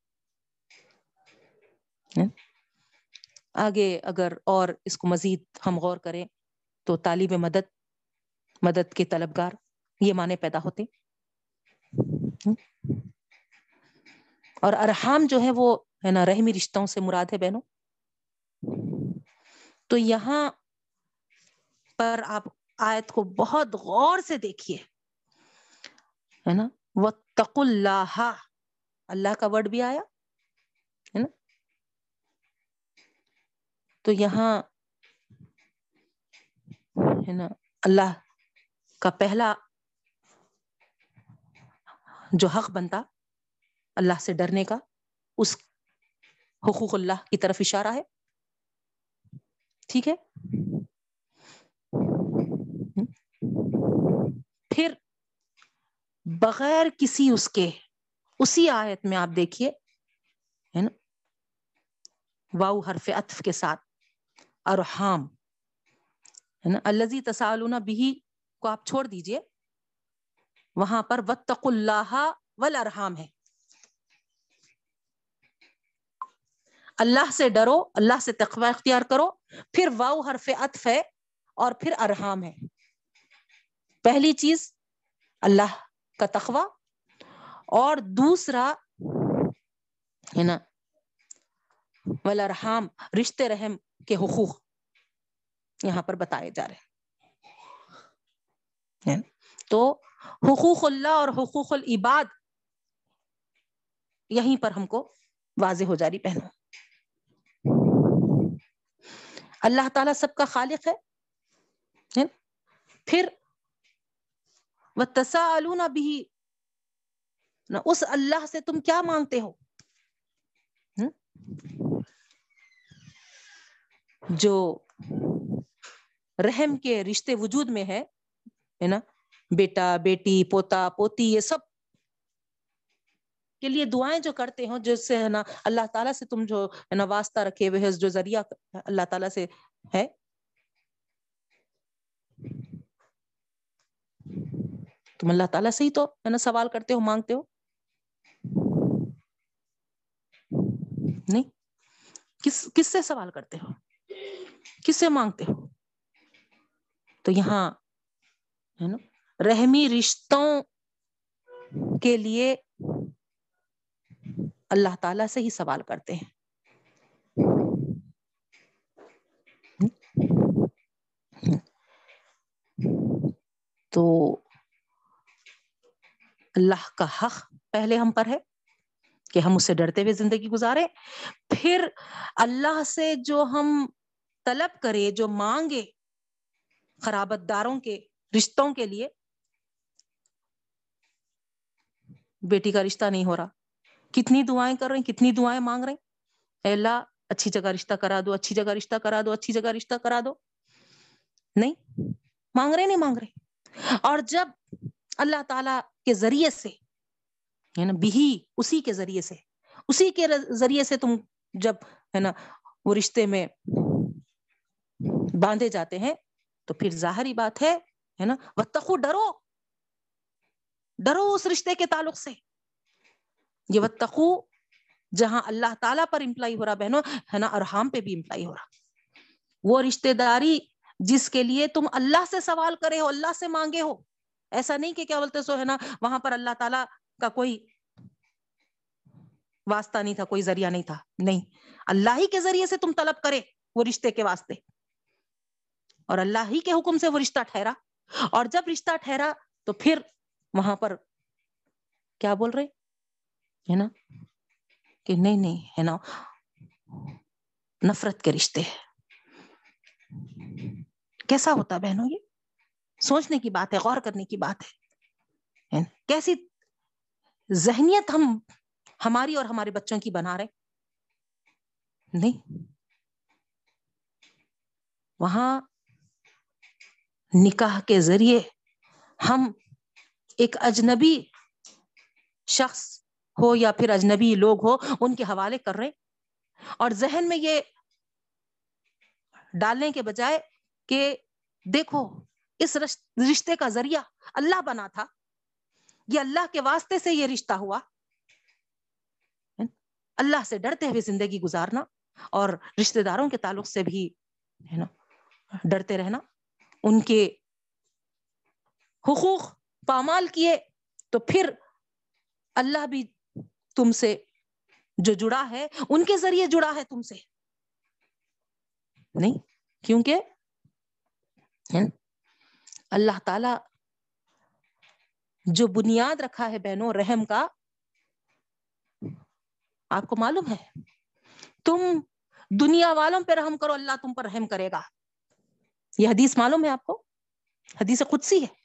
آگے اگر اور اس کو مزید ہم غور کریں تو طالب مدد مدد کے طلبگار یہ معنی پیدا ہوتے۔ اور ارحام جو ہے وہ ہے نا، رحمی رشتوں سے مراد ہے بہنوں۔ تو یہاں پر آپ آیت کو بہت غور سے دیکھیے۔ ہے نا؟ وہ تق اللہ اللہ کا ورڈ بھی آیا، ہے نا؟ تو یہاں، ہے نا، اللہ کا پہلا جو حق بنتا اللہ سے ڈرنے کا، اس حقوق اللہ کی طرف اشارہ ہے۔ ٹھیک ہے؟ پھر بغیر کسی اس کے، اسی آیت میں آپ دیکھیے، ہے نا؟ واؤ حرف اطف کے ساتھ، ارحام، ہے نا؟ الزی تسالون بھی کو آپ چھوڑ دیجیے، وہاں پر وتق اللہ ولرحام ہے۔ اللہ سے ڈرو، اللہ سے تقوی اختیار کرو، پھر واؤ حرف اطف ہے اور پھر ارحام ہے۔ پہلی چیز اللہ کا تخوا اور دوسرا ہے نا ولرحام رشتے رحم کے حقوق یہاں پر بتائے جا رہے ہیں۔ تو حقوق اللہ اور حقوق العباد یہیں پر ہم کو واضح ہو جا رہی پہنو اللہ تعالیٰ سب کا خالق ہے پھر وہ تسا بھی اس اللہ سے تم کیا مانگتے ہو؟ جو رحم کے رشتے وجود میں ہے نا؟ بیٹا، بیٹی، پوتا، پوتی، یہ سب کے لیے دعائیں جو کرتے ہو جس سے، ہے نا، اللہ تعالیٰ سے تم جو، ہے نا، واسطہ رکھے ہوئے جو ذریعہ اللہ تعالیٰ سے ہے تم اللہ تعالیٰ سے ہی تو ہے نا سوال کرتے ہو، مانگتے ہو؟ نہیں۔ کس کس سے سوال کرتے ہو؟ کس سے مانگتے ہو؟ تو یہاں ہے نا، رحمی رشتوں کے لیے اللہ تعالی سے ہی سوال کرتے ہیں۔ تو اللہ کا حق پہلے ہم پر ہے کہ ہم اس سے ڈرتے ہوئے زندگی گزارے پھر اللہ سے جو ہم طلب کرے جو مانگے خرابت داروں کے، رشتوں کے لیے، بیٹی کا رشتہ نہیں ہو رہا۔ کتنی دعائیں کر رہے ہیں، کتنی دعائیں مانگ رہے ہیں۔ اللہ، اچھی جگہ رشتہ کرا دو، اچھی جگہ رشتہ کرا دو، اچھی جگہ رشتہ کرا دو۔ نہیں، مانگ رہے نہیں مانگ رہے۔ اور جب اللہ تعالی کے ذریعے سے ہے نا بھی اسی کے ذریعے سے۔ اسی کے ذریعے سے تم جب، ہے نا، وہ رشتے میں باندھے جاتے ہیں، تو پھر ظاہری بات ہے ہے نا وہ ڈرو۔ ڈرو اس رشتے کے تعلق سے۔ یہ وتقو جہاں اللہ تعالیٰ پر امپلائی ہو رہا، بہنوں، ہے نا، ارحام پہ بھی امپلائی ہو رہا۔ وہ رشتے داری جس کے لیے تم اللہ سے سوال کرے ہو، اللہ سے مانگے ہو ایسا نہیں کہ کیا بولتے سو ہے نا، وہاں پر اللہ تعالیٰ کا کوئی واسطہ نہیں تھا، کوئی ذریعہ نہیں تھا۔ نہیں، اللہ ہی کے ذریعے سے تم طلب کرے وہ رشتے کے واسطے۔ اور اللہ ہی کے حکم سے وہ رشتہ ٹھہرا۔ اور جب رشتہ ٹھہرا تو پھر وہاں پر کیا بول رہے؟ ہے نا، کہ نہیں نہیں، ہے نا، نفرت کے رشتے۔ کیسا ہوتا بہنوں یہ؟ سوچنے کی بات ہے، غور کرنے کی بات ہے۔ یعنی کیسی ذہنیت ہم، ہماری اور ہمارے بچوں کی بنا رہے۔ نہیں۔ وہاں نکاح کے ذریعے ہم ایک اجنبی شخص ہو یا پھر اجنبی لوگ ہو، ان کے حوالے کر رہے۔ اور ذہن میں یہ ڈالنے کے بجائے کہ دیکھو اس رشتے کا ذریعہ اللہ بنا تھا۔ یہ اللہ کے واسطے سے یہ رشتہ ہوا۔ اللہ سے ڈرتے ہوئے زندگی گزارنا اور رشتے داروں کے تعلق سے بھی، ہے نا، ڈرتے رہنا۔ ان کے حقوق پامال کیے تو پھر اللہ بھی تم سے جو جڑا ہے، ان کے ذریعے جڑا ہے تم سے۔ نہیں، کیونکہ اللہ تعالی جو بنیاد رکھا ہے بہنوں رحم کا، آپ کو معلوم ہے؟ تم دنیا والوں پہ رحم کرو، اللہ تم پر رحم کرے گا۔ یہ حدیث معلوم ہے آپ کو؟ حدیث خود سی ہے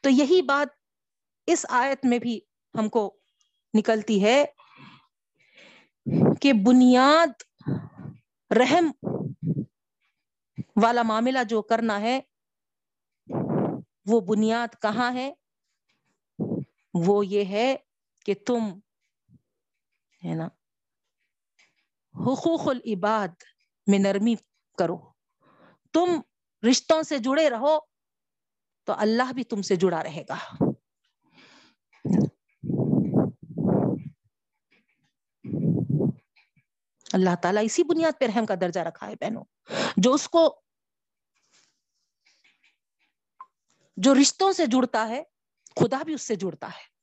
تو یہی بات اس آیت میں بھی ہم کو نکلتی ہے کہ بنیاد رحم والا معاملہ جو کرنا ہے، وہ بنیاد کہاں ہے؟ وہ یہ ہے کہ تم، ہے نا، حقوق العباد میں نرمی کرو۔ تم رشتوں سے جڑے رہو تو اللہ بھی تم سے جڑا رہے گا۔ اللہ تعالیٰ اسی بنیاد پہ رحم کا درجہ رکھا ہے بہنوں۔ جو اس کو جو رشتوں سے جڑتا ہے، خدا بھی اس سے جڑتا ہے۔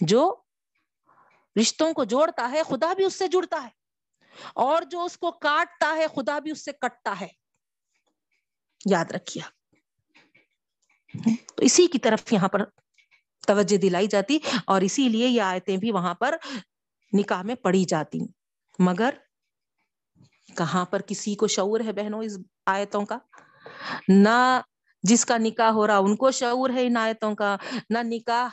جو رشتوں کو جوڑتا ہے، خدا بھی اس سے جڑتا ہے۔ اور جو اس کو کاٹتا ہے، خدا بھی اس سے کٹتا ہے۔ یاد رکھیے۔ تو اسی کی طرف یہاں پر توجہ دلائی جاتی، اور اسی لیے یہ آیتیں بھی وہاں پر نکاح میں پڑھی جاتی۔ مگر کہاں پر کسی کو شعور ہے بہنوں اس آیتوں کا؟ نہ جس کا نکاح ہو رہا، ان کو شعور ہے ان آیتوں کا، نہ نکاح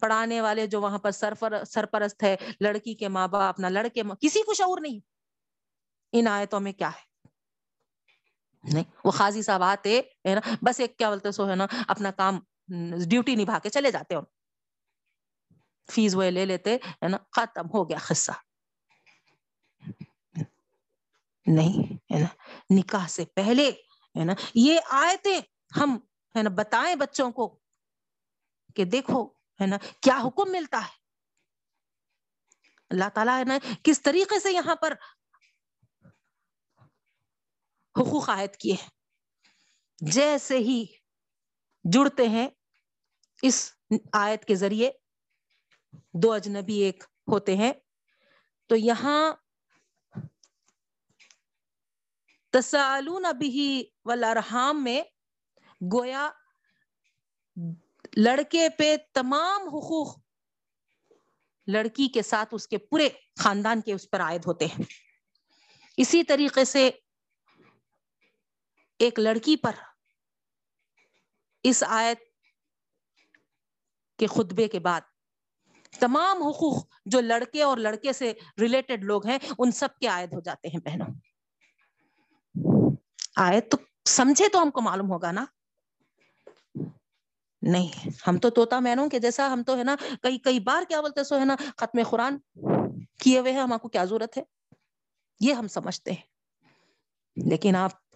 پڑھانے والے جو وہاں پر سرفر، سرپرست ہے، لڑکی کے ماں باپ، نہ لڑکے ماں کسی کو شعور نہیں۔ ان آیتوں میں کیا ہے؟ نہیں، وہ خاصی صاحب آتے، ہے نا، بس ایک کیا بولتے، سو ہے نا، اپنا کام، ڈیوٹی نبھا کے چلے جاتے فیس وہ لے لیتے، ہے نا، ختم ہو گیا قصہ۔ نہیں، ہے نا، نکاح سے پہلے ہے نا؟ یہ آیتیں ہم ہے نا بتائیں بچوں کو کہ دیکھو ہے نا کیا حکم ملتا ہے۔ اللہ تعالیٰ ہے نا کس طریقے سے یہاں پر حقوق عائد کیے ہیں۔ جیسے ہی جڑتے ہیں اس آیت کے ذریعے دو اجنبی ایک ہوتے ہیں تو یہاں تسالون ابھی والارحام میں گویا لڑکے پہ تمام حقوق لڑکی کے ساتھ اس کے پورے خاندان کے اس پر عائد ہوتے ہیں۔ اسی طریقے سے ایک لڑکی پر اس آیت کے خطبے کے بعد تمام حقوق جو لڑکے اور لڑکے سے ریلیٹڈ لوگ ہیں، ان سب کے عائد ہو جاتے ہیں بہنوں۔ آیت تو سمجھے تو ہم کو معلوم ہوگا نا۔ نہیں، ہم تو توتا مینوں کے جیسا ہم تو ہے نا، کئی کئی بار کیا بولتے سو ہے نا، ختم قرآن کیے ہوئے ہیں، ہم کو کیا ضرورت ہے؟ یہ ہم سمجھتے ہیں۔ لیکن آپ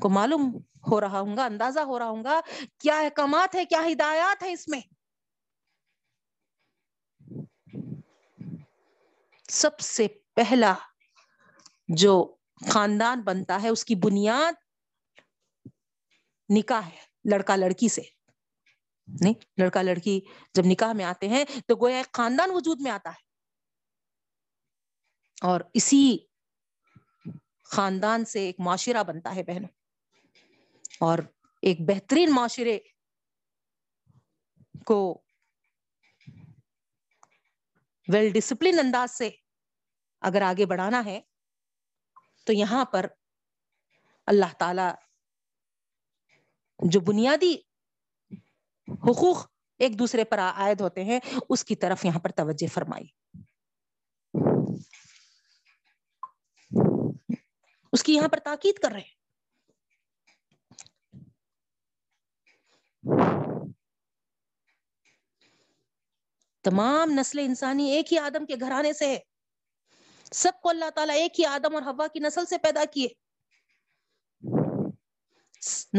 کو معلوم ہو رہا ہوں گا، اندازہ ہو رہا ہوں گا، کیا احکامات ہے کیا ہدایات ہے اس میں؟ سب سے پہلا جو خاندان بنتا ہے، اس کی بنیاد نکاح ہے لڑکا لڑکی سے۔ نہیں، لڑکا لڑکی جب نکاح میں آتے ہیں تو گویا ایک خاندان وجود میں آتا ہے۔ اور اسی خاندان سے ایک معاشرہ بنتا ہے بہنوں۔ اور ایک بہترین معاشرے کو ویل ڈسپلن انداز سے اگر آگے بڑھانا ہے تو یہاں پر اللہ تعالی جو بنیادی حقوق ایک دوسرے پر عائد ہوتے ہیں، اس کی طرف یہاں پر توجہ فرمائی۔ اس کی یہاں پر تاکید کر رہے ہیں۔ تمام نسل انسانی ایک ہی آدم کے گھرانے سے ہے سب کو اللہ تعالیٰ ایک ہی آدم اور ہوا کی نسل سے پیدا کیے۔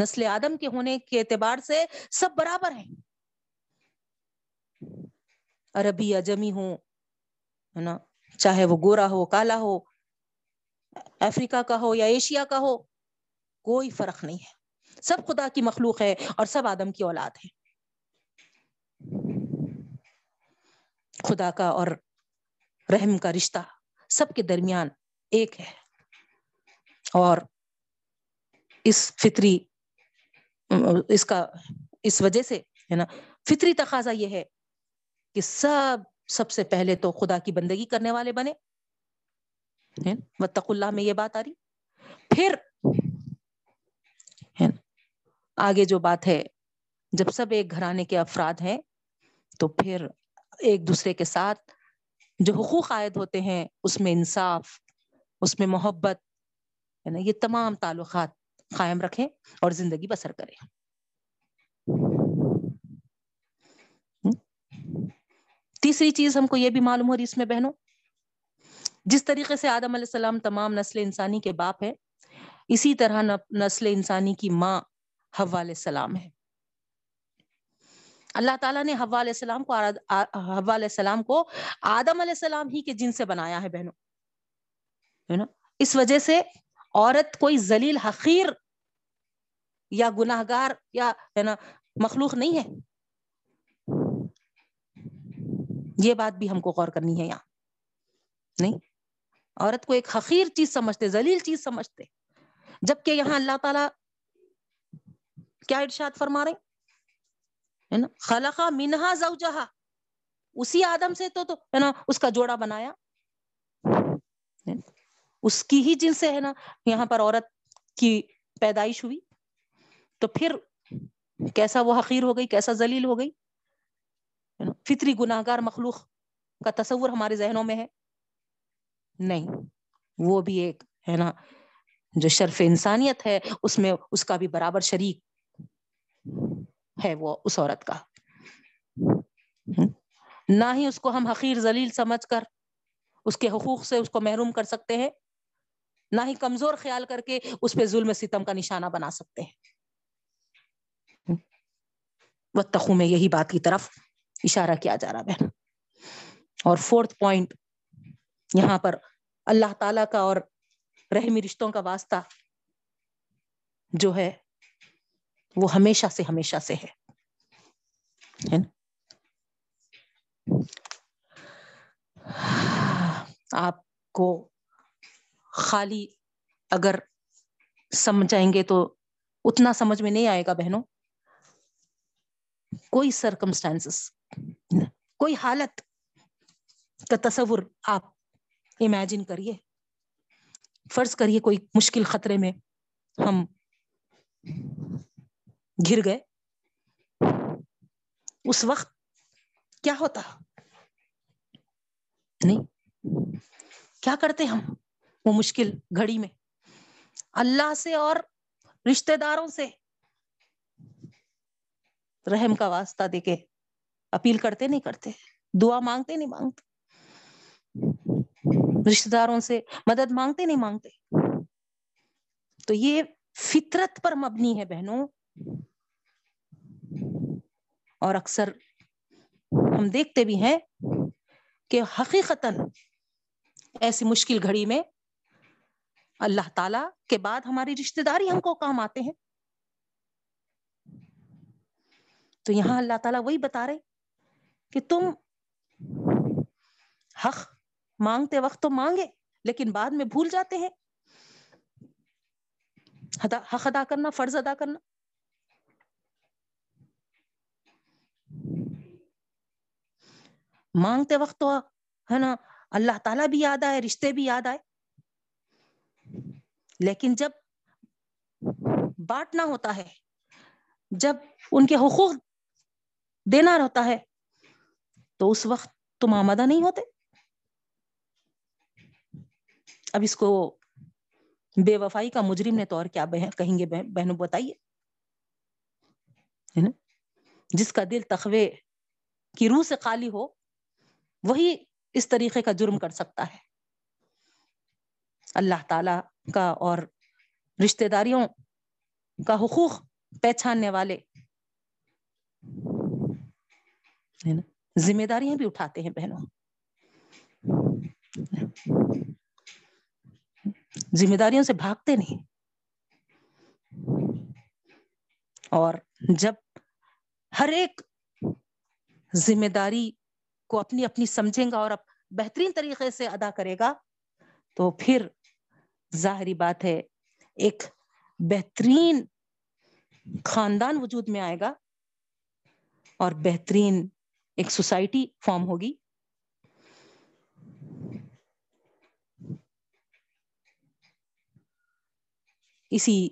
نسل آدم کے ہونے کے اعتبار سے سب برابر ہیں۔ عربی اجمی ہو ہے نا، چاہے وہ گورا ہو، کالا ہو، افریقہ کا ہو یا ایشیا کا ہو، کوئی فرق نہیں ہے۔ سب خدا کی مخلوق ہے اور سب آدم کی اولاد ہے خدا کا اور رحم کا رشتہ۔ سب کے درمیان ایک ہے۔ اور اس فطری، اس کا، اس وجہ سے، ہے نا، فطری تقاضا یہ ہے کہ سب سب سے پہلے تو خدا کی بندگی کرنے والے بنے۔ وطق اللہ میں یہ بات آ رہی۔ پھر آگے جو بات ہے، جب سب ایک گھرانے کے افراد ہیں، تو پھر ایک دوسرے کے ساتھ جو حقوق عائد ہوتے ہیں، اس میں انصاف، اس میں محبت، ہے نا، یہ تمام تعلقات قائم رکھیں اور زندگی بسر کریں۔ تیسری چیز ہم کو یہ بھی معلوم ہو رہی اس میں بہنوں، جس طریقے سے آدم علیہ السلام تمام نسل انسانی کے باپ ہے اسی طرح نسل انسانی کی ماں حوا علیہ السلام ہے۔ اللہ تعالیٰ نے حوا علیہ السلام کو حوا علیہ السلام کو آدم علیہ السلام ہی کے جن سے بنایا ہے بہنوں۔ ہے نا اس وجہ سے عورت کوئی ذلیل، حقیر یا گناہ گار یا ہے نا، مخلوق نہیں ہے۔ یہ بات بھی ہم کو غور کرنی ہے یہاں۔ نہیں؟ عورت کو ایک حقیر چیز سمجھتے، ذلیل چیز سمجھتے۔ جبکہ یہاں اللہ تعالی کیا ارشاد فرما رہے ہے نا؟ خلقہ منہا زوجہا۔ اسی آدم سے تو ہے نا اس کا جوڑا بنایا۔ اس کی ہی جن سے ہے نا یہاں پر عورت کی پیدائش ہوئی۔ تو پھر کیسا وہ حقیر ہو گئی، کیسا ذلیل ہو گئی؟ فطری گناہ گار مخلوق کا تصور ہمارے ذہنوں میں ہے۔ نہیں، وہ بھی ایک ہے نا جو شرف انسانیت ہے، اس میں اس کا بھی برابر شریک۔ ہے وہ اس عورت کا۔ نہ ہی اس کو ہم حقیر ذلیل سمجھ کر اس کے حقوق سے اس کو محروم کر سکتے ہیں نہ ہی کمزور خیال کر کے اس پہ ظلم ستم کا نشانہ بنا سکتے ہیں۔ تخو میں یہی بات کی طرف اشارہ کیا جا رہا بہن اور فورتھ پوائنٹ یہاں پر اللہ تعالی کا اور رحمی رشتوں کا واسطہ جو ہے وہ ہمیشہ سے ہمیشہ سے ہے۔ آپ کو خالی اگر سمجھائیں گے تو اتنا سمجھ میں نہیں آئے گا بہنوں۔ کوئی سرکمسٹانس کوئی حالت کا تصور آپ امیجن کریے۔ فرض کریے کوئی مشکل خطرے میں ہم گر گئے۔ اس وقت کیا ہوتا؟ نہیں۔ کیا کرتے ہم وہ مشکل گھڑی میں؟ اللہ سے اور رشتے داروں سے۔ رحم کا واسطہ دے کے اپیل کرتے نہیں کرتے۔ دعا مانگتے نہیں مانگتے۔ رشتے داروں سے مدد مانگتے نہیں مانگتے۔ تو یہ فطرت پر مبنی ہے بہنوں۔ اور اکثر ہم دیکھتے بھی ہیں کہ حقیقت ایسی مشکل گھڑی میں اللہ تعالی کے بعد ہماری رشتے داری ہم کو کام آتے ہیں۔ تو یہاں اللہ تعالیٰ وہی بتا رہے کہ تم حق مانگتے وقت تو مانگے لیکن بعد میں بھول جاتے ہیں۔ حق ادا کرنا، فرض ادا کرنا۔ مانگتے وقت تو ہے نا، اللہ تعالیٰ بھی یاد آئے، رشتے بھی یاد آئے۔ لیکن جب بانٹنا ہوتا ہے، جب ان کے حقوق دینا رہتا ہے، تو اس وقت تم آمادہ نہیں ہوتے۔ اب اس کو بے وفائی کا مجرم نے تو اور کیا کہیں گے بہنوں بتائیے۔ جس کا دل تخوے کی روح سے خالی ہو وہی اس طریقے کا جرم کر سکتا ہے۔ اللہ تعالی کا اور رشتے داریوں کا حقوق پہچاننے والے ذمہ داریاں بھی اٹھاتے ہیں بہنوں۔ ذمہ داریوں سے بھاگتے نہیں۔ اور جب ہر ایک ذمہ داری کو اپنی اپنی سمجھیں گا اور بہترین طریقے سے ادا کرے گا۔ تو پھر ظاہری بات ہے، ایک بہترین خاندان وجود میں آئے گا اور بہترین ایک سوسائٹی فارم ہوگی۔ اسی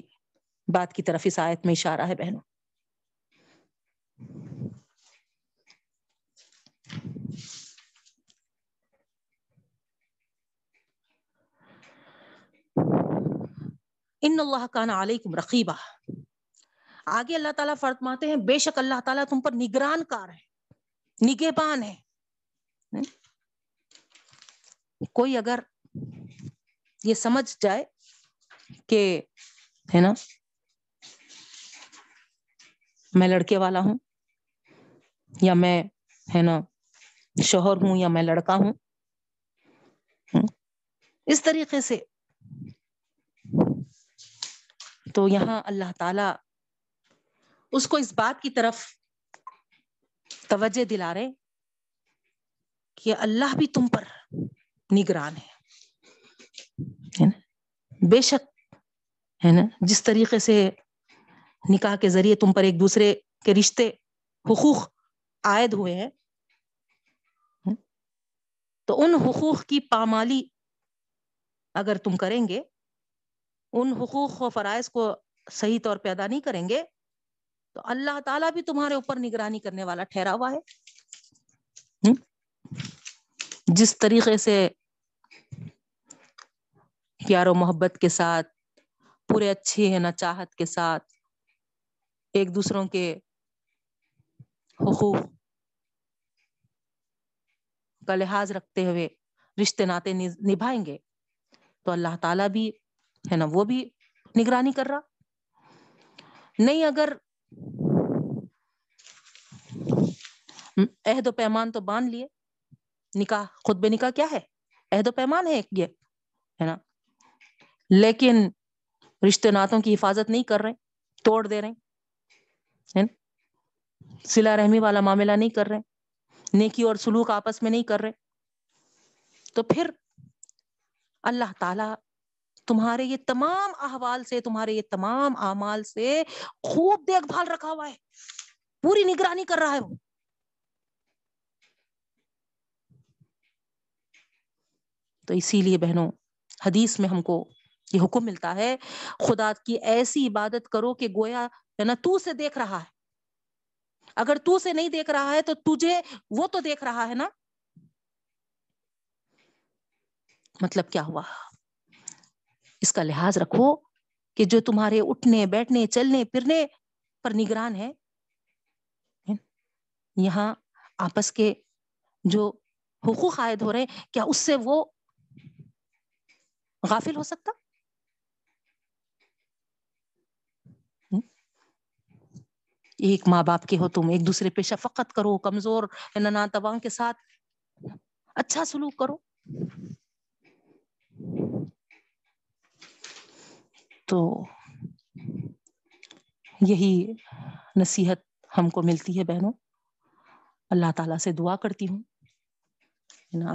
بات کی طرف اس آیت میں اشارہ ہے بہنوں۔ ان اللہ کان علیکم رقیبہ آگے اللہ تعالیٰ فرماتے ہیں، بے شک اللہ تعالیٰ تم پر نگران کار ہے، نگہبان ہے۔ کوئی اگر یہ سمجھ جائے کہ، ہے نا، میں لڑکے والا ہوں، یا میں، ہے نا، شوہر ہوں، یا میں لڑکا ہوں۔ اس طریقے سے تو یہاں اللہ تعالی اس کو اس بات کی طرف توجہ دلا رہے کہ اللہ بھی تم پر نگران ہے بے شک، ہے نا؟ جس طریقے سے نکاح کے ذریعے تم پر ایک دوسرے کے رشتے حقوق عائد ہوئے ہیں، تو ان حقوق کی پامالی اگر تم کریں گے ان حقوق و فرائض کو صحیح طور پہ ادا نہیں کریں گے، تو اللہ تعالیٰ بھی تمہارے اوپر نگرانی کرنے والا ٹھہرا ہوا ہے۔ جس طریقے سے پیار و محبت کے ساتھ، پورے اچھے ہیں نا چاہت کے ساتھ، ایک دوسروں کے حقوق کا لحاظ رکھتے ہوئے رشتے ناطے نبھائیں گے، تو اللہ تعالیٰ بھی ہے نا، وہ بھی نگرانی کر رہا۔ نہیں اگر عہد و پیمان تو باندھ لیے۔ نکاح، خود بے نکاح کیا ہے؟ عہد و پیمان ہے یہ ہے نا۔ لیکن رشتے ناتوں کی حفاظت نہیں کر رہے، توڑ دے رہے۔ سلا رحمی والا معاملہ نہیں کر رہے۔ نیکی اور سلوک آپس میں نہیں کر رہے۔ تو پھر اللہ تعالی تمہارے یہ تمام احوال سے، تمہارے یہ تمام اعمال سے خوب دیکھ بھال رکھا ہوا ہے۔ پوری نگرانی کر رہا ہے وہ۔ تو اسی لیے بہنوں، حدیث میں ہم کو یہ حکم ملتا ہے، خدا کی ایسی عبادت کرو کہ گویا، ہے نا، تو سے دیکھ رہا ہے۔ اگر تو سے نہیں دیکھ رہا ہے تو تجھے وہ تو دیکھ رہا ہے نا۔ مطلب کیا ہوا؟ اس کا لحاظ رکھو کہ جو تمہارے اٹھنے، بیٹھنے، چلنے، پھرنے پر نگران ہے، یہاں آپس کے جو حقوق عائد ہو رہے ہیں، کیا اس سے وہ غافل ہو سکتا؟ ایک ماں باپ کے ہو تم، ایک دوسرے پہ شفقت کرو، کمزور، ننا تباہ کے ساتھ اچھا سلوک کرو۔ تو یہی نصیحت ہم کو ملتی ہے بہنوں۔ اللہ تعالیٰ سے دعا کرتی ہوں۔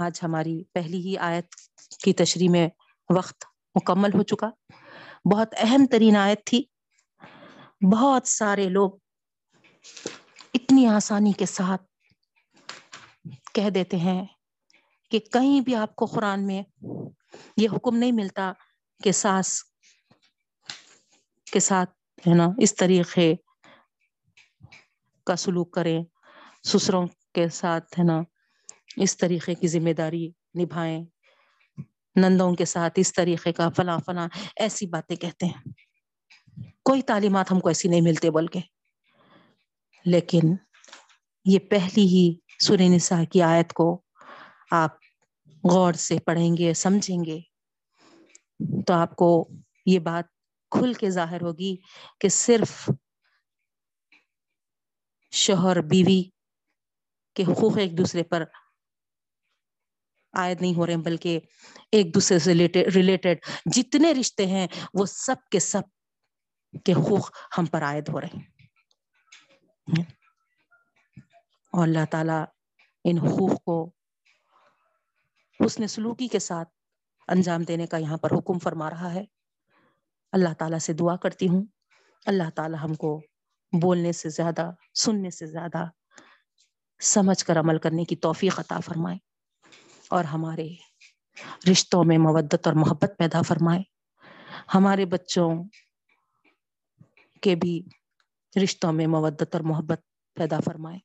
آج ہماری پہلی ہی آیت کی تشریح میں وقت مکمل ہو چکا۔ بہت اہم ترین آیت تھی۔ بہت سارے لوگ اتنی آسانی کے ساتھ کہہ دیتے ہیں کہ کہیں بھی آپ کو قرآن میں یہ حکم نہیں ملتا کہ ساس کے ساتھ، ہے نا، اس طریقے کا سلوک کریں، سسروں کے ساتھ، ہے نا، اس طریقے کی ذمہ داری نبھائیں، نندوں کے ساتھ اس طریقے کا فلاں فلاں، ایسی باتیں کہتے ہیں۔ کوئی تعلیمات ہم کو ایسی نہیں ملتے بول کے لیکن یہ پہلی ہی سورہ نساء کی آیت کو آپ غور سے پڑھیں گے، سمجھیں گے، تو آپ کو یہ بات کھل کے ظاہر ہوگی کہ صرف شوہر بیوی کے حقوق ایک دوسرے پر عائد نہیں ہو رہے ہیں، بلکہ ایک دوسرے سے ریلیٹڈ جتنے رشتے ہیں، وہ سب کے سب کے حقوق ہم پر عائد ہو رہے ہیں۔ اور اللہ تعالی ان حقوق کو حسن سلوکی کے ساتھ انجام دینے کا یہاں پر حکم فرما رہا ہے۔ اللہ تعالیٰ سے دعا کرتی ہوں۔ اللہ تعالیٰ ہم کو بولنے سے زیادہ، سننے سے زیادہ سمجھ کر عمل کرنے کی توفیق عطا فرمائے اور ہمارے رشتوں میں مودت اور محبت پیدا فرمائے۔ ہمارے بچوں کے بھی رشتوں میں مودت اور محبت پیدا فرمائے۔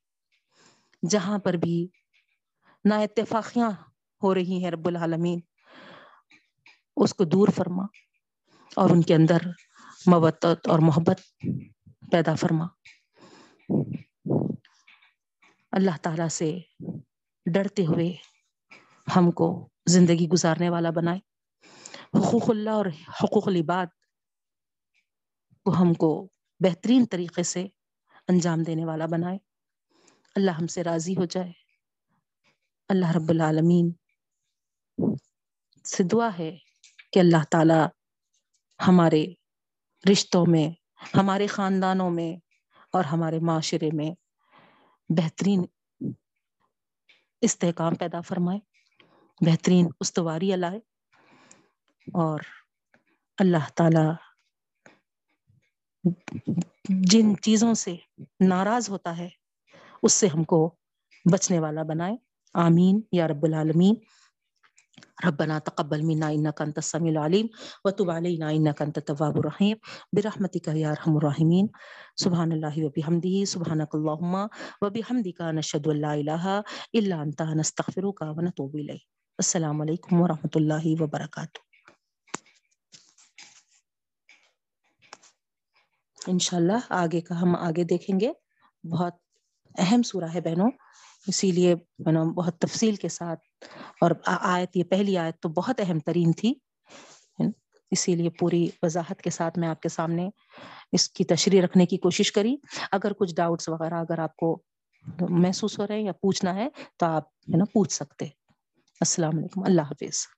جہاں پر بھی نا اتفاقیاں ہو رہی ہیں رب العالمین، اس کو دور فرما۔ اور ان کے اندر مودت اور محبت پیدا فرما۔ اللہ تعالی سے ڈرتے ہوئے ہم کو زندگی گزارنے والا بنائے۔ حقوق اللہ اور حقوق العباد کو ہم کو بہترین طریقے سے انجام دینے والا بنائے۔ اللہ ہم سے راضی ہو جائے۔ اللہ رب العالمین سے دعا ہے کہ اللہ تعالی ہمارے رشتوں میں، ہمارے خاندانوں میں اور ہمارے معاشرے میں بہترین استحکام پیدا فرمائے، بہترین استواری لائے اور اللہ تعالی جن چیزوں سے ناراض ہوتا ہے، اس سے ہم کو بچنے والا بنائے۔ آمین۔ یا رب العالمین۔ ربنا تقبل منا انك انت السميع العليم وتب علينا انك انت التواب الرحيم. برحمتك يا ارحم الراحمين. سبحان الله وبحمده. سبحانك اللهم وبحمدك نشهد ان لا اله الا انت نستغفرك ونتوب اليك السلام علیکم ورحمۃ اللہ وبرکاتہ انشاءاللہ آگے کا ہم آگے دیکھیں گے. بہت اہم سورہ ہے بہنوں. اسی لیے بہت تفصیل کے ساتھ اور آیت، یہ پہلی آیت تو بہت اہم ترین تھی اسی لیے پوری وضاحت کے ساتھ میں آپ کے سامنے اس کی تشریح رکھنے کی کوشش کری۔ اگر کچھ ڈاؤٹس وغیرہ اگر آپ کو محسوس ہو رہے ہیں یا پوچھنا ہے تو آپ، ہے نا، پوچھ سکتے السلام علیکم، اللہ حافظ۔